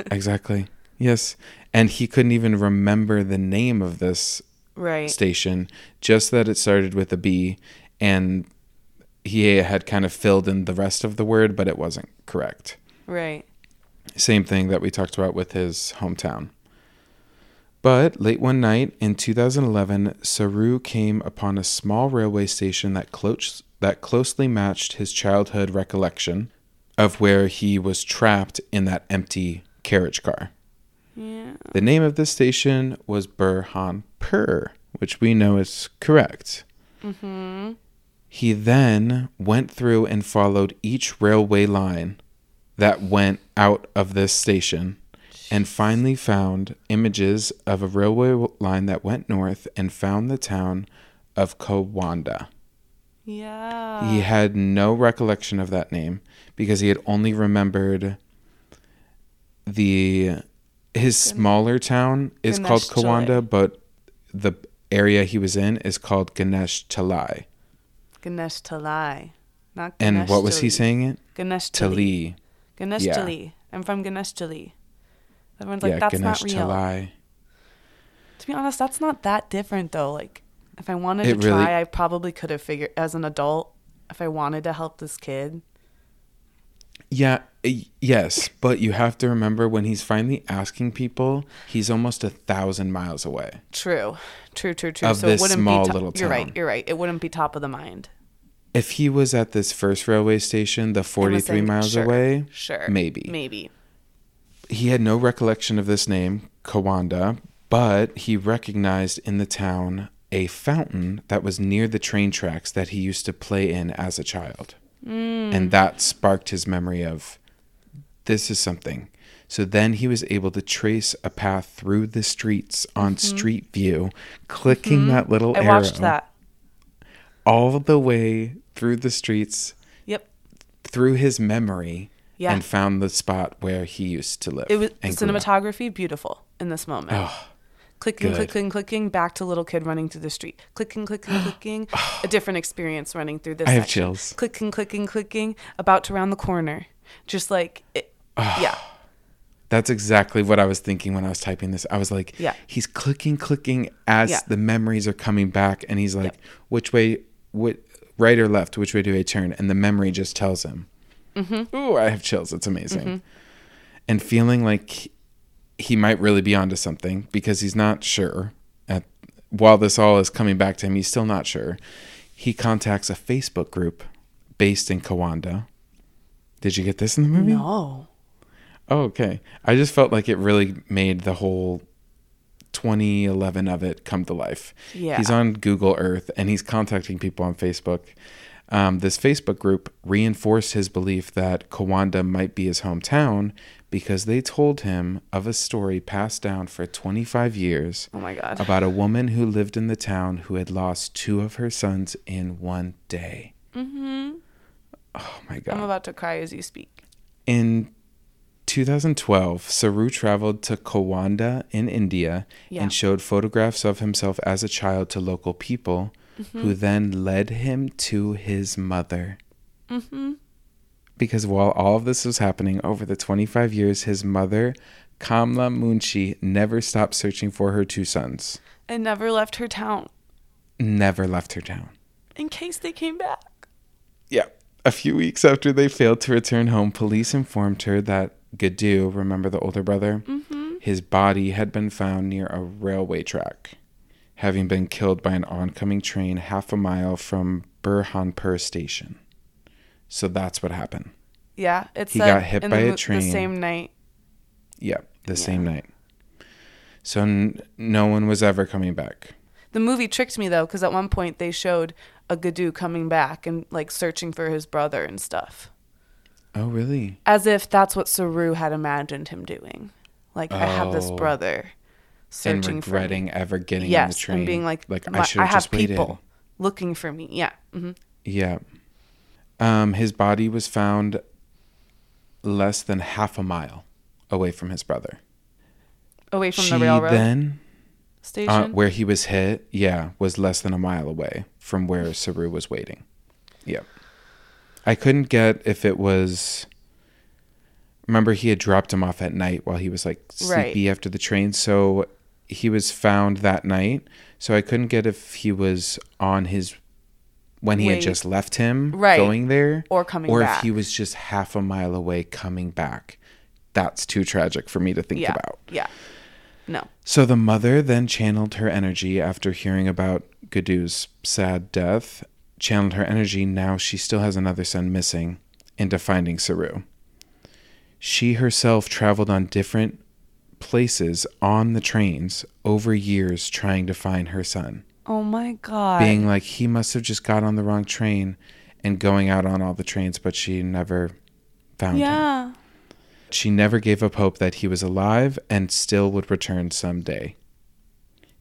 *laughs* exactly. Yes. And he couldn't even remember the name of this Right. station, just that it started with a B and he had kind of filled in the rest of the word, but it wasn't correct. Right. Same thing that we talked about with his hometown. But late one night in 2011, Saroo came upon a small railway station that close, that closely matched his childhood recollection of where he was trapped in that empty carriage car. Yeah. The name of this station was Burhanpur, which we know is correct. Mm-hmm. He then went through and followed each railway line that went out of this station and finally found images of a railway line that went north and found the town of Kowanda. Yeah. He had no recollection of that name because he had only remembered the his smaller town is called Ganesh Kowanda, but the area he was in is called Ganesh Talai. Ganesh Talai. Not And what was he saying it? Ganesh Tali. Tali. Yeah. I'm from Ganeshgali. Everyone's like, yeah, that's Ganesh not real. Talai. To be honest, that's not that different though. Like, if I wanted It to really- try, I probably could have figured as an adult if I wanted to help this kid. Yeah, yes, but you have to remember when he's finally asking people, he's almost a thousand miles away. True, true, true, true. Of so this it wouldn't small be. little You're right. You're right. It wouldn't be top of the mind. If he was at this first railway station, the 43 in- miles sure, away, Sure. maybe. Maybe. he had no recollection of this name, Kawanda, but he recognized in the town a fountain that was near the train tracks that he used to play in as a child. And that sparked his memory of this is something. So then he was able to trace a path through the streets on Street View, clicking that little Mm-hmm. I arrow watched that. all the way through the streets Yep. through his memory Yeah. and found the spot where he used to live. It was the and grew up. cinematography beautiful in this moment. Oh, clicking, good. clicking, clicking, back to little kid running through the street. Clicking, clicking, *gasps* clicking. Ah. a different experience running through this. I have chills. Clicking, clicking, clicking. About to round the corner. Just like, it, ah. yeah, That's exactly what I was thinking when I was typing this. I was like, Yeah. he's clicking, clicking as Yeah. the memories are coming back, and he's like, which way, what, right or left? Which way do I turn? And the memory just tells him. Mm-hmm. Ooh, I have chills. It's amazing. And feeling like he- he might really be onto something because he's not sure. At while this all is coming back to him, he's still not sure. He contacts a Facebook group based in Kawanda. Did you get this in the movie? no. Oh, okay. I just felt like it really made the whole 2011 of it come to life. Yeah. He's on Google Earth and he's contacting people on Facebook. Um, this Facebook group reinforced his belief that Kawanda might be his hometown because they told him of a story passed down for 25 years Oh my God. about a woman who lived in the town who had lost two of her sons in one day. Mm-hmm. Oh my God. I'm about to cry as you speak. In 2012, Saroo traveled to Kowanda in India Yeah. and showed photographs of himself as a child to local people, who then led him to his mother. Mm-hmm. Because while all of this was happening over the 25 years, his mother, Kamla Munshi, never stopped searching for her two sons. And never left her town Never left her town. in case they came back. Yeah. A few weeks after they failed to return home, police informed her that Guddu, remember the older brother, Mm-hmm. His body had been found near a railway track, having been killed by an oncoming train half a mile from Burhanpur station. So that's what happened. Yeah, it's He got hit by the, a train. the same night. Yeah, the Yeah. same night. So n- no one was ever coming back. The movie tricked me though, because at one point they showed a Guddu coming back and like searching for his brother and stuff, Oh, really? as if that's what Saroo had imagined him doing. Like I have this Oh. brother searching and for me. regretting ever getting on the Yes, train. and being like, like "My- I should have just waited. people looking for me. Yeah. hmm Yeah. Um, his body was found less than half a mile away from his brother. Away from she the railroad then, station. uh, where he was hit, yeah, was less than a mile away from where Saroo was waiting. Yeah. I couldn't get if it was. Remember, he had dropped him off at night while he was like Right. sleepy after the train. So he was found that night. So I couldn't get if he was on his. When he had just left him Right. going there, Or coming or back. if he was just half a mile away coming back. That's too tragic for me to think yeah. about. Yeah. No. So the mother then channeled her energy after hearing about Guddu's sad death, channeled her energy now she still has another son missing into finding Saroo. She herself traveled on different places on the trains over years trying to find her son, Oh my god. being like he must have just got on the wrong train and going out on all the trains, but she never found him. yeah. She never gave up hope that he was alive and still would return someday.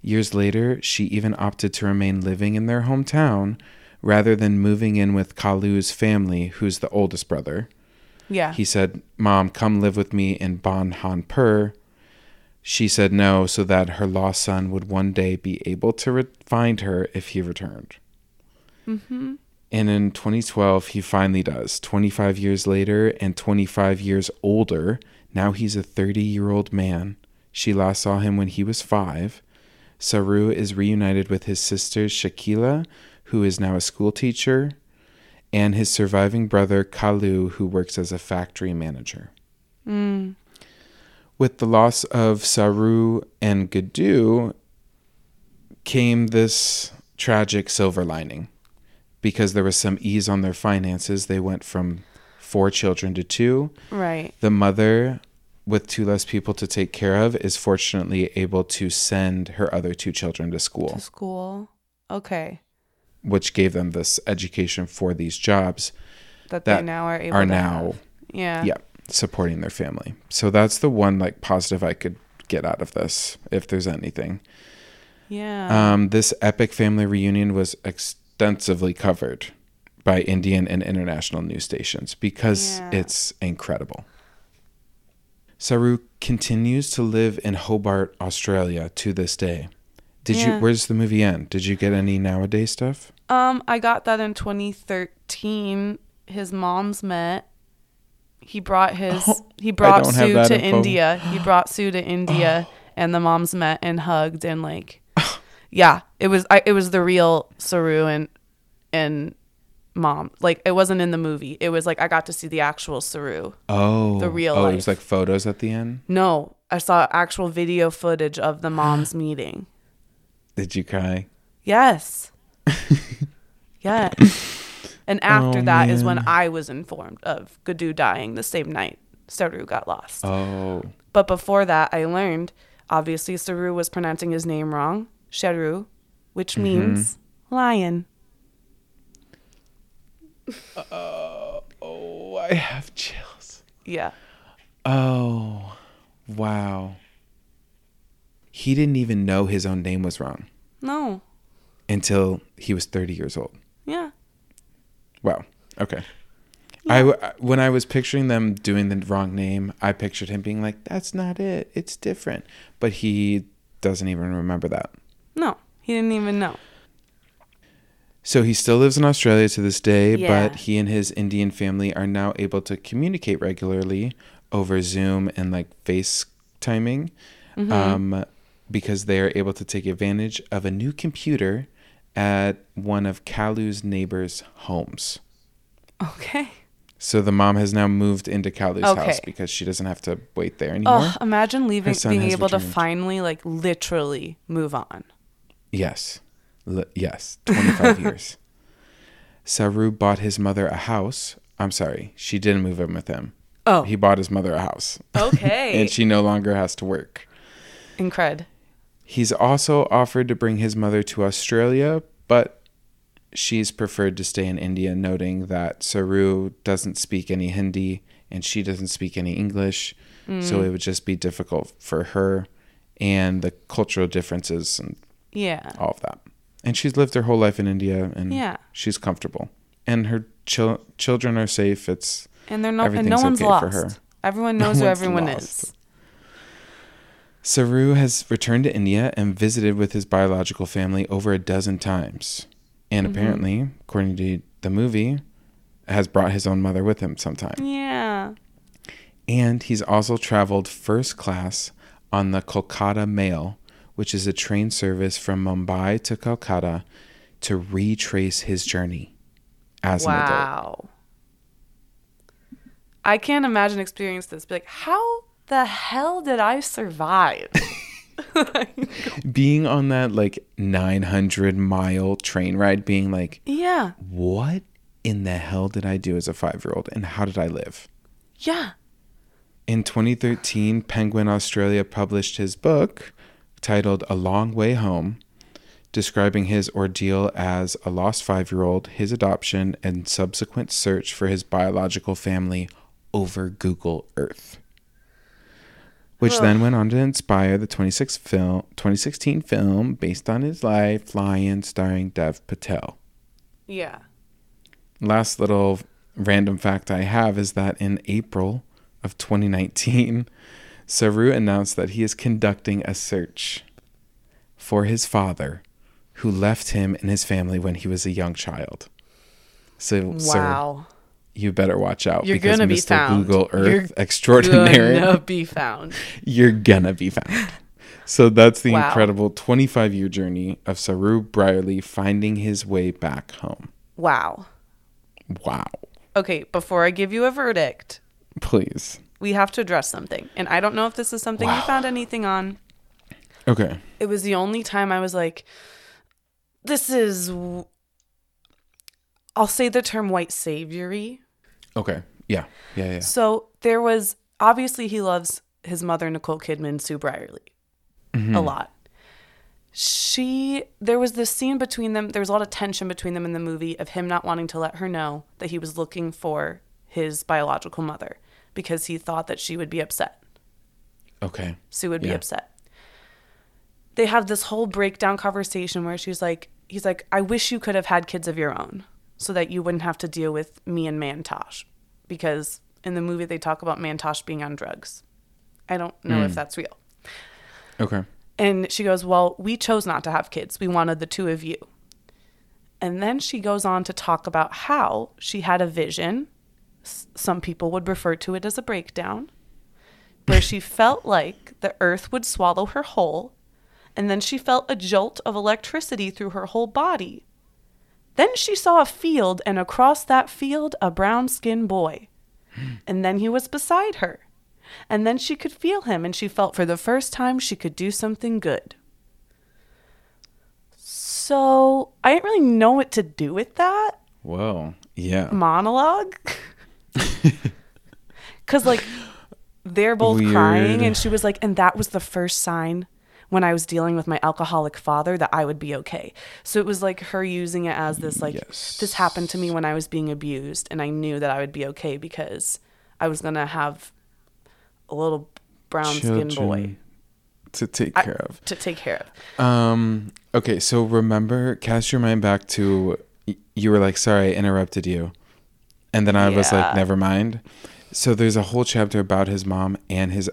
Years later, she even opted to remain living in their hometown rather than moving in with Kalu's family, who's the oldest brother. Yeah. He said, Mom, come live with me in Burhanpur. She said no, so that her lost son would one day be able to re- find her if he returned. mm-hmm. And in 2012, he finally does. 25 years later and 25 years older, now he's a 30 year old man. She last saw him when he was five. Saroo is reunited with his sister Shakila, who is now a school teacher, and his surviving brother Kalu, who works as a factory manager. Mm. With the loss of Saroo and Guddu came this tragic silver lining. Because there was some ease on their finances, they went from four children to two. Right. The mother, with two less people to take care of, is fortunately able to send her other two children to school, To school. Okay. Which gave them this education for these jobs That, they now are able are to now have. Yeah. yeah supporting their family so that's the one like positive i could get out of this if there's anything Yeah. um, this epic family reunion was extensively covered by indian and international news stations because Yeah. it's incredible saroo continues to live in hobart australia to this day did Yeah. you where's the movie end did you get any nowadays stuff Um, I got that in 2013. His mom's met. He brought his *laughs* Oh, he brought Sue to info. India. He brought Sue to India, *gasps* and the moms met and hugged and like, yeah, it was I, it was the real Saroo and and mom. Like it wasn't in the movie. It was like I got to see the actual Saroo. oh The real oh it was like photos at the end No, I saw actual video footage of the mom's *gasps* meeting. did you cry Yes. *laughs* yes. *laughs* And after Oh, that is when. I was informed of Guddu dying the same night Saroo got lost. oh But before that, I learned obviously Saroo was pronouncing his name wrong, Sheru, which Mm-hmm. means lion. oh i have chills Yeah. Oh, wow. He didn't even know his own name was wrong No. until he was 30 years old. Yeah. Wow. Okay. I w- when I was picturing them doing the wrong name, I pictured him being like, "That's not it. It's different." But he doesn't even remember that. No. He didn't even know. So he still lives in Australia to this day, Yeah. but he and his Indian family are now able to communicate regularly over Zoom and like FaceTiming Mm-hmm. um, because they are able to take advantage of a new computer at one of Kalu's neighbors' homes. Okay. So the mom has now moved into Kalu's Okay. house because she doesn't have to wait there anymore. Oh, imagine leaving, son being has able to returned. finally, like, literally move on. Yes. L- yes. 25 *laughs* years. Saroo bought his mother a house. I'm sorry, she didn't move in with him. Oh, He bought his mother a house. *laughs* okay. and she no longer has to work. Incred. He's also offered to bring his mother to Australia, but she's preferred to stay in India, noting that Saroo doesn't speak any Hindi and she doesn't speak any English. So Mm. it would just be difficult for her and the cultural differences and Yeah. all of that. And she's lived her whole life in India and Yeah. she's comfortable. And her chil- children are safe. It's And they're no, and no one's okay lost. for her. Everyone No knows who everyone lost. is. Saroo has returned to India and visited with his biological family over a dozen times. And Mm-hmm. apparently, according to the movie, has brought his own mother with him sometime. Yeah. And he's also traveled first class on the Kolkata Mail, which is a train service from Mumbai to Kolkata to retrace his journey as an adult. Wow. I can't imagine experiencing this. Be like, how the hell did I survive? *laughs* *laughs* Being on that like 900 mile train ride, being like, yeah. what in the hell did I do as a five year old and how did I live? Yeah. In 2013, Penguin Australia published his book titled A Long Way Home, describing his ordeal as a lost five year old, his adoption, and subsequent search for his biological family over Google Earth. Which then went on to inspire the 26 film, 2016 film based on his life, Lion, starring Dev Patel. Yeah. Last little random fact I have is that in April of 2019, Saroo announced that he is conducting a search for his father who left him and his family when he was a young child. So, sir, Wow. You better watch out You're because gonna be Mr. found. Google Earth Extraordinary. You're Gonna be *laughs* found. you're gonna be found. So that's the Wow. incredible 25 year journey of Saroo Brierley finding his way back home. Wow. Wow. Okay, before I give you a verdict, Please. we have to address something. And I don't know if this is something you found anything on. Okay. It was the only time I was like, this is, I'll say the term white saviory. Okay. Yeah. Yeah. Yeah. So there was, obviously, he loves his mother, Nicole Kidman, Sue Brierley, mm-hmm. a lot. She, there was this scene between them, there was a lot of tension between them in the movie of him not wanting to let her know that he was looking for his biological mother because he thought that she would be upset. Okay. Sue would be upset. They have this whole breakdown conversation where she's like, he's like, I wish you could have had kids of your own so that you wouldn't have to deal with me and Mantosh. Because in the movie, they talk about Mantosh being on drugs. I don't know if hmm. that's real. Okay. And she goes, Well, we chose not to have kids. We wanted the two of you. And then she goes on to talk about how she had a vision. S- Some people would refer to it as a breakdown, *laughs* where she felt like the earth would swallow her whole. And then she felt a jolt of electricity through her whole body. Then she saw a field, and across that field, a brown skinned boy. Hmm. And then he was beside her. And then she could feel him, and she felt for the first time she could do something good. So I didn't really know what to do with that Whoa. Yeah. monologue. *laughs* *laughs* Because, like, they're both crying, and she was like, and that was the first sign when I was dealing with my alcoholic father that I would be okay. So it was like her using it as this, like, Yes. this happened to me when I was being abused, and I knew that I would be okay because I was going to have a little brown skinned boy to take I- care of. to take care of. Um. Okay. So remember, cast your mind back to you were like, "Sorry, I interrupted you," and then I was like, "Never mind." So there's a whole chapter about his mom and his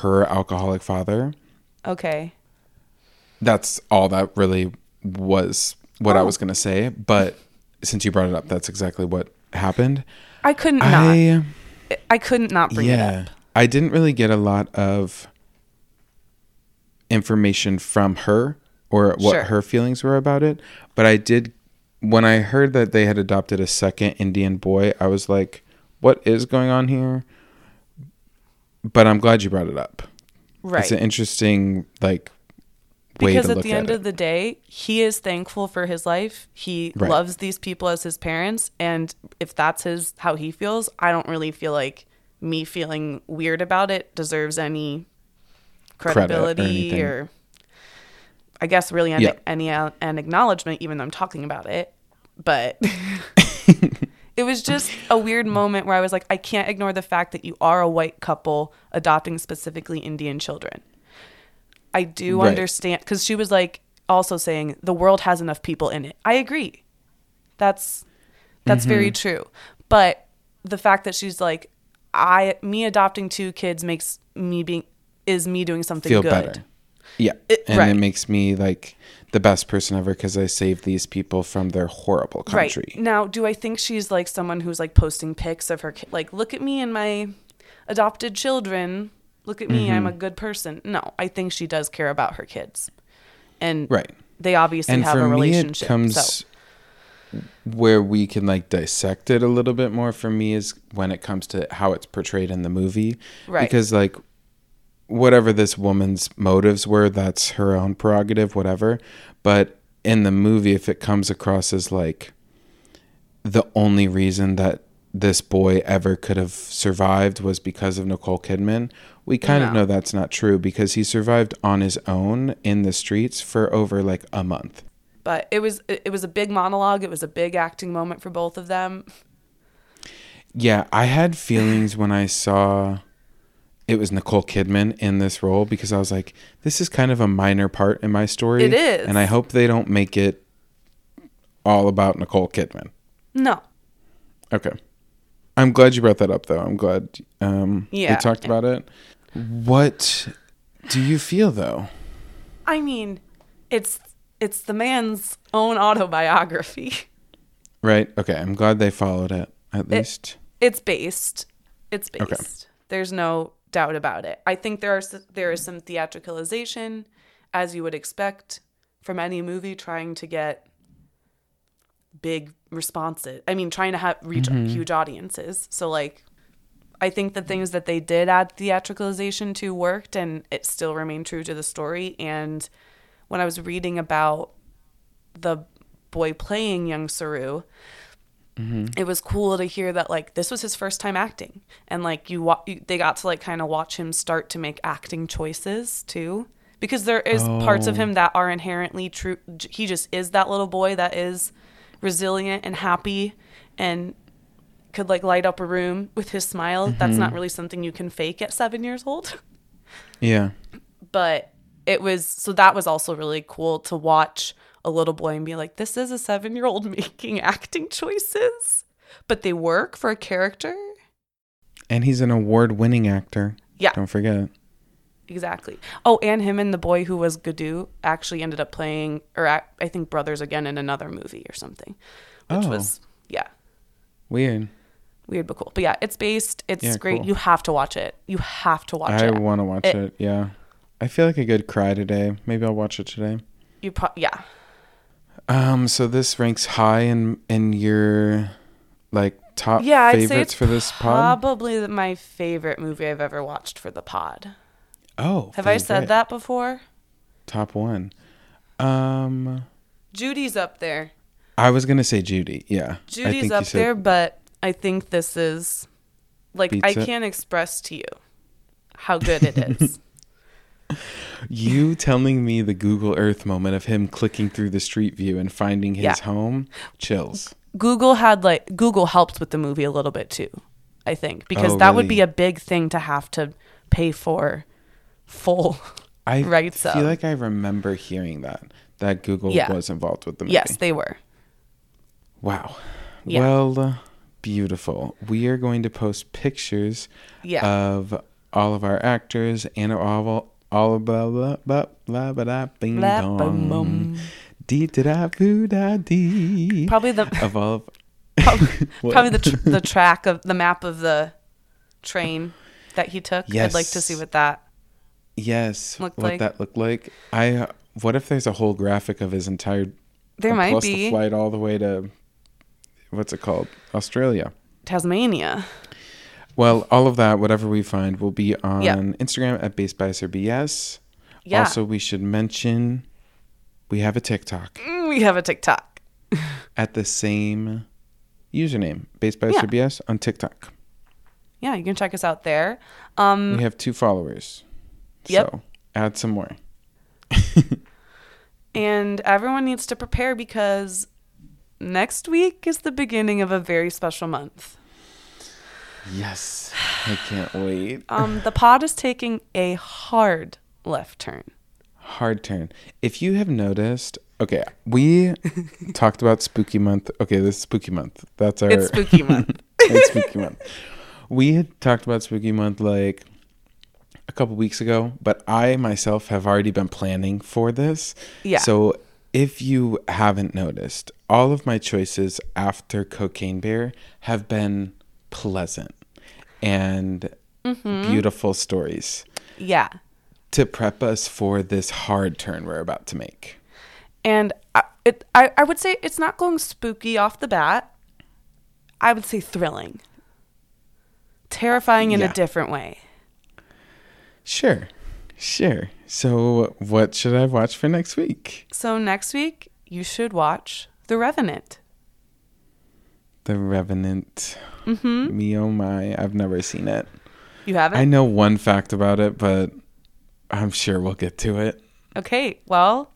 her alcoholic father. Okay. That's all that really was what I Oh. was gonna say. But since you brought it up, that's exactly what happened. I couldn't not. I I couldn't not bring it yeah, up. I didn't really get a lot of information from her or what Sure. her feelings were about it, but I did when I heard that they had adopted a second Indian boy, I was like, what is going on here. But I'm glad you brought it up. Right. It's an interesting like way because to at look the at end it. of the day, he is thankful for his life. He Right. loves these people as his parents, and if that's his how he feels, I don't really feel like me feeling weird about it deserves any Credit or credibility or, I guess really Yeah. any uh, an acknowledgement, even though I'm talking about it. But *laughs* it was just a weird moment where I was like, I can't ignore the fact that you are a white couple adopting specifically Indian children. I do Right. understand because she was like also saying the world has enough people in it. I agree. That's that's very Mm-hmm. true. But the fact that she's like, I me adopting two kids makes me being is me doing something feel good. better. Yeah. It- and right. it makes me like the best person ever because I saved these people from their horrible country. Right. Now, do I think she's like someone who's like posting pics of her like look at me and my adopted children. Look at me, Mm-hmm. I'm a good person. No, I think she does care about her kids. And Right. they obviously And have for a me, it relationship. comes so where we can like dissect it a little bit more for me is when it comes to how it's portrayed in the movie. Right. Because like whatever this woman's motives were, that's her own prerogative, whatever. But in the movie, if it comes across as like the only reason that this boy ever could have survived was because of Nicole Kidman, we kind of know that's not true because he survived on his own in the streets for over like a month. but it was it it was a big monologue. It was a big acting moment for both of them. Yeah, I had feelings when I saw it was Nicole Kidman in this role because I was like, this is kind of a minor part in my story. It is. And I hope they don't make it all about Nicole Kidman. No. Okay. I'm glad you brought that up though. I'm glad um Yeah. we talked about it. What do you feel though? I mean, it's it's the man's own autobiography. Right? Okay, I'm glad they followed it at least. It's based. It's based. Okay. There's no doubt about it. I think there are there is some theatricalization, as you would expect from any movie trying to get big responses. I mean, trying to have reach mm-hmm. huge audiences. So like, I think the things that they did add theatricalization to worked, and it still remained true to the story. And when I was reading about the boy playing young Saroo, mm-hmm. it was cool to hear that like this was his first time acting and like you, wa- you they got to like kind of watch him start to make acting choices too because there is parts of Oh. him that are inherently true j- he just is that little boy that is resilient and happy and could like light up a room with his smile that's not mm-hmm. really something you can fake at 7 years old *laughs* Yeah. but it was so that was also really cool to watch a little boy and be like this is a 7 year old *laughs* making acting choices but they work for a character And he's an award-winning actor. Yeah. Don't forget. Exactly oh and him and the boy who was Guddu actually ended up playing or i think brothers again in another movie or something which Oh. was yeah Weird. weird but cool but yeah it's based it's Yeah, great cool. you have to watch it you have to watch I it I want to watch It- it. Yeah. I feel like a good cry today. Maybe I'll watch it today. you pro- yeah Um, so this ranks high in in your like top yeah favorites it's for this pod. probably my favorite movie i've ever watched for the pod Oh, have i said that before Top one. Um, Judy's up there. I was gonna say Judy. Yeah, Judy's up there, but I think this is like I can't express to you how good it is. *laughs* *laughs* You telling me the Google Earth moment of him clicking through the street view and finding his Yeah. home? Chills. Google had like Google helped with the movie a little bit too. I think because Oh, that would be a big thing to have to pay for full. I *laughs* Right, so I feel like I remember hearing that that Google Yeah. was involved with the movie. Yes, they were. Wow. Yeah. Well, uh, beautiful. We are going to post pictures Yeah. of all of our actors and all all blah blah blah blah blah blah bing Blah, dong. bum. Dee da da da dee. Probably the *laughs* Of all of *laughs* What? probably the tr- the track of the map of the train that he took. I'd like to see Yes. what that. Yes, Looked what like- that looked like. I what if there's a whole graphic of his entire There might plus be. the flight all the way to what's it called Australia. Tasmania. Well, all of that, whatever we find, will be on Yeah. Instagram at basedbiasedorbs. Yeah. Also, we should mention we have a TikTok Mm, we have a TikTok. *laughs* at the same username, basedbiasedorbs on TikTok. Yeah, you can check us out there. Um, We have two followers. Yep. So add some more. *laughs* and everyone needs to prepare because next week is the beginning of a very special month. Yes. I can't wait. *laughs* Um, the pod is taking a hard left turn. Hard turn. If you have noticed, okay, we *laughs* talked about spooky month. Okay, this is spooky month. That's our It's spooky month. it's spooky month. We had talked about spooky month like a couple weeks ago, but I myself have already been planning for this. Yeah. So if you haven't noticed, all of my choices after Cocaine Bear have been pleasant and Mm-hmm. beautiful stories Yeah. to prep us for this hard turn we're about to make. And I, it, I, I would say it's not going spooky off the bat. I would say thrilling, terrifying in Yeah. a different way. Sure. Sure. So, what should I watch for next week? So next week, you should watch The Revenant. The Revenant. Mm-hmm. Me oh my, I've never seen it. You have it? I know one fact about it, but I'm sure we'll get to it. Okay, well,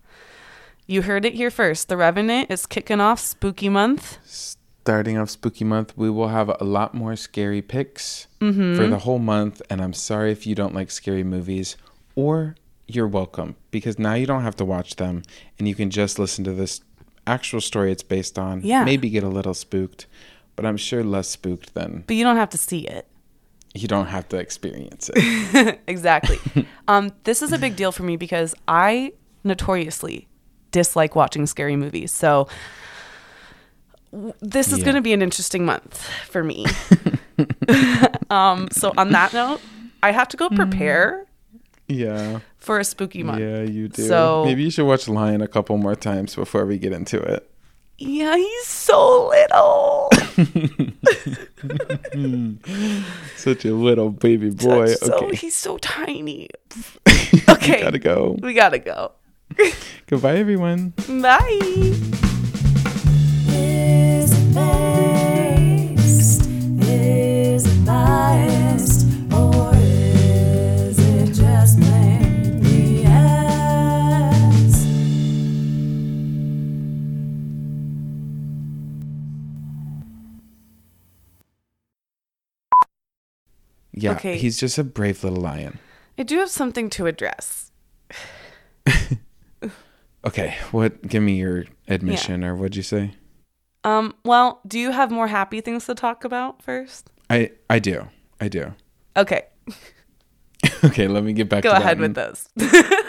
you heard it here first. The Revenant is kicking off spooky month. Starting off spooky month, we will have a lot more scary picks Mm-hmm. for the whole month. And I'm sorry if you don't like scary movies, or you're welcome because now you don't have to watch them and you can just listen to this actual story it's based on. Yeah. Maybe get a little spooked, but I'm sure less spooked than But you don't have to see it. you don't have to experience it. *laughs* exactly. *laughs* um, this is a big deal for me because I notoriously dislike watching scary movies. So this is Yeah. going to be an interesting month for me. *laughs* *laughs* um, so on that note, I have to go prepare yeah. for a spooky month. Yeah, you do. So- Maybe you should watch Lion a couple more times before we get into it. Yeah, he's so little. *laughs* Such a little baby boy. so okay. he's so tiny. Okay. Gotta go. We gotta go. Goodbye, everyone. Bye. Yeah, Okay. he's just a brave little lion. I do have something to address. *laughs* Okay, what? Give me your admission, or what'd you say? Um, well, do you have more happy things to talk about first? I I do, I do. Okay, *laughs* Okay, let me get back. To Go ahead with those. *laughs*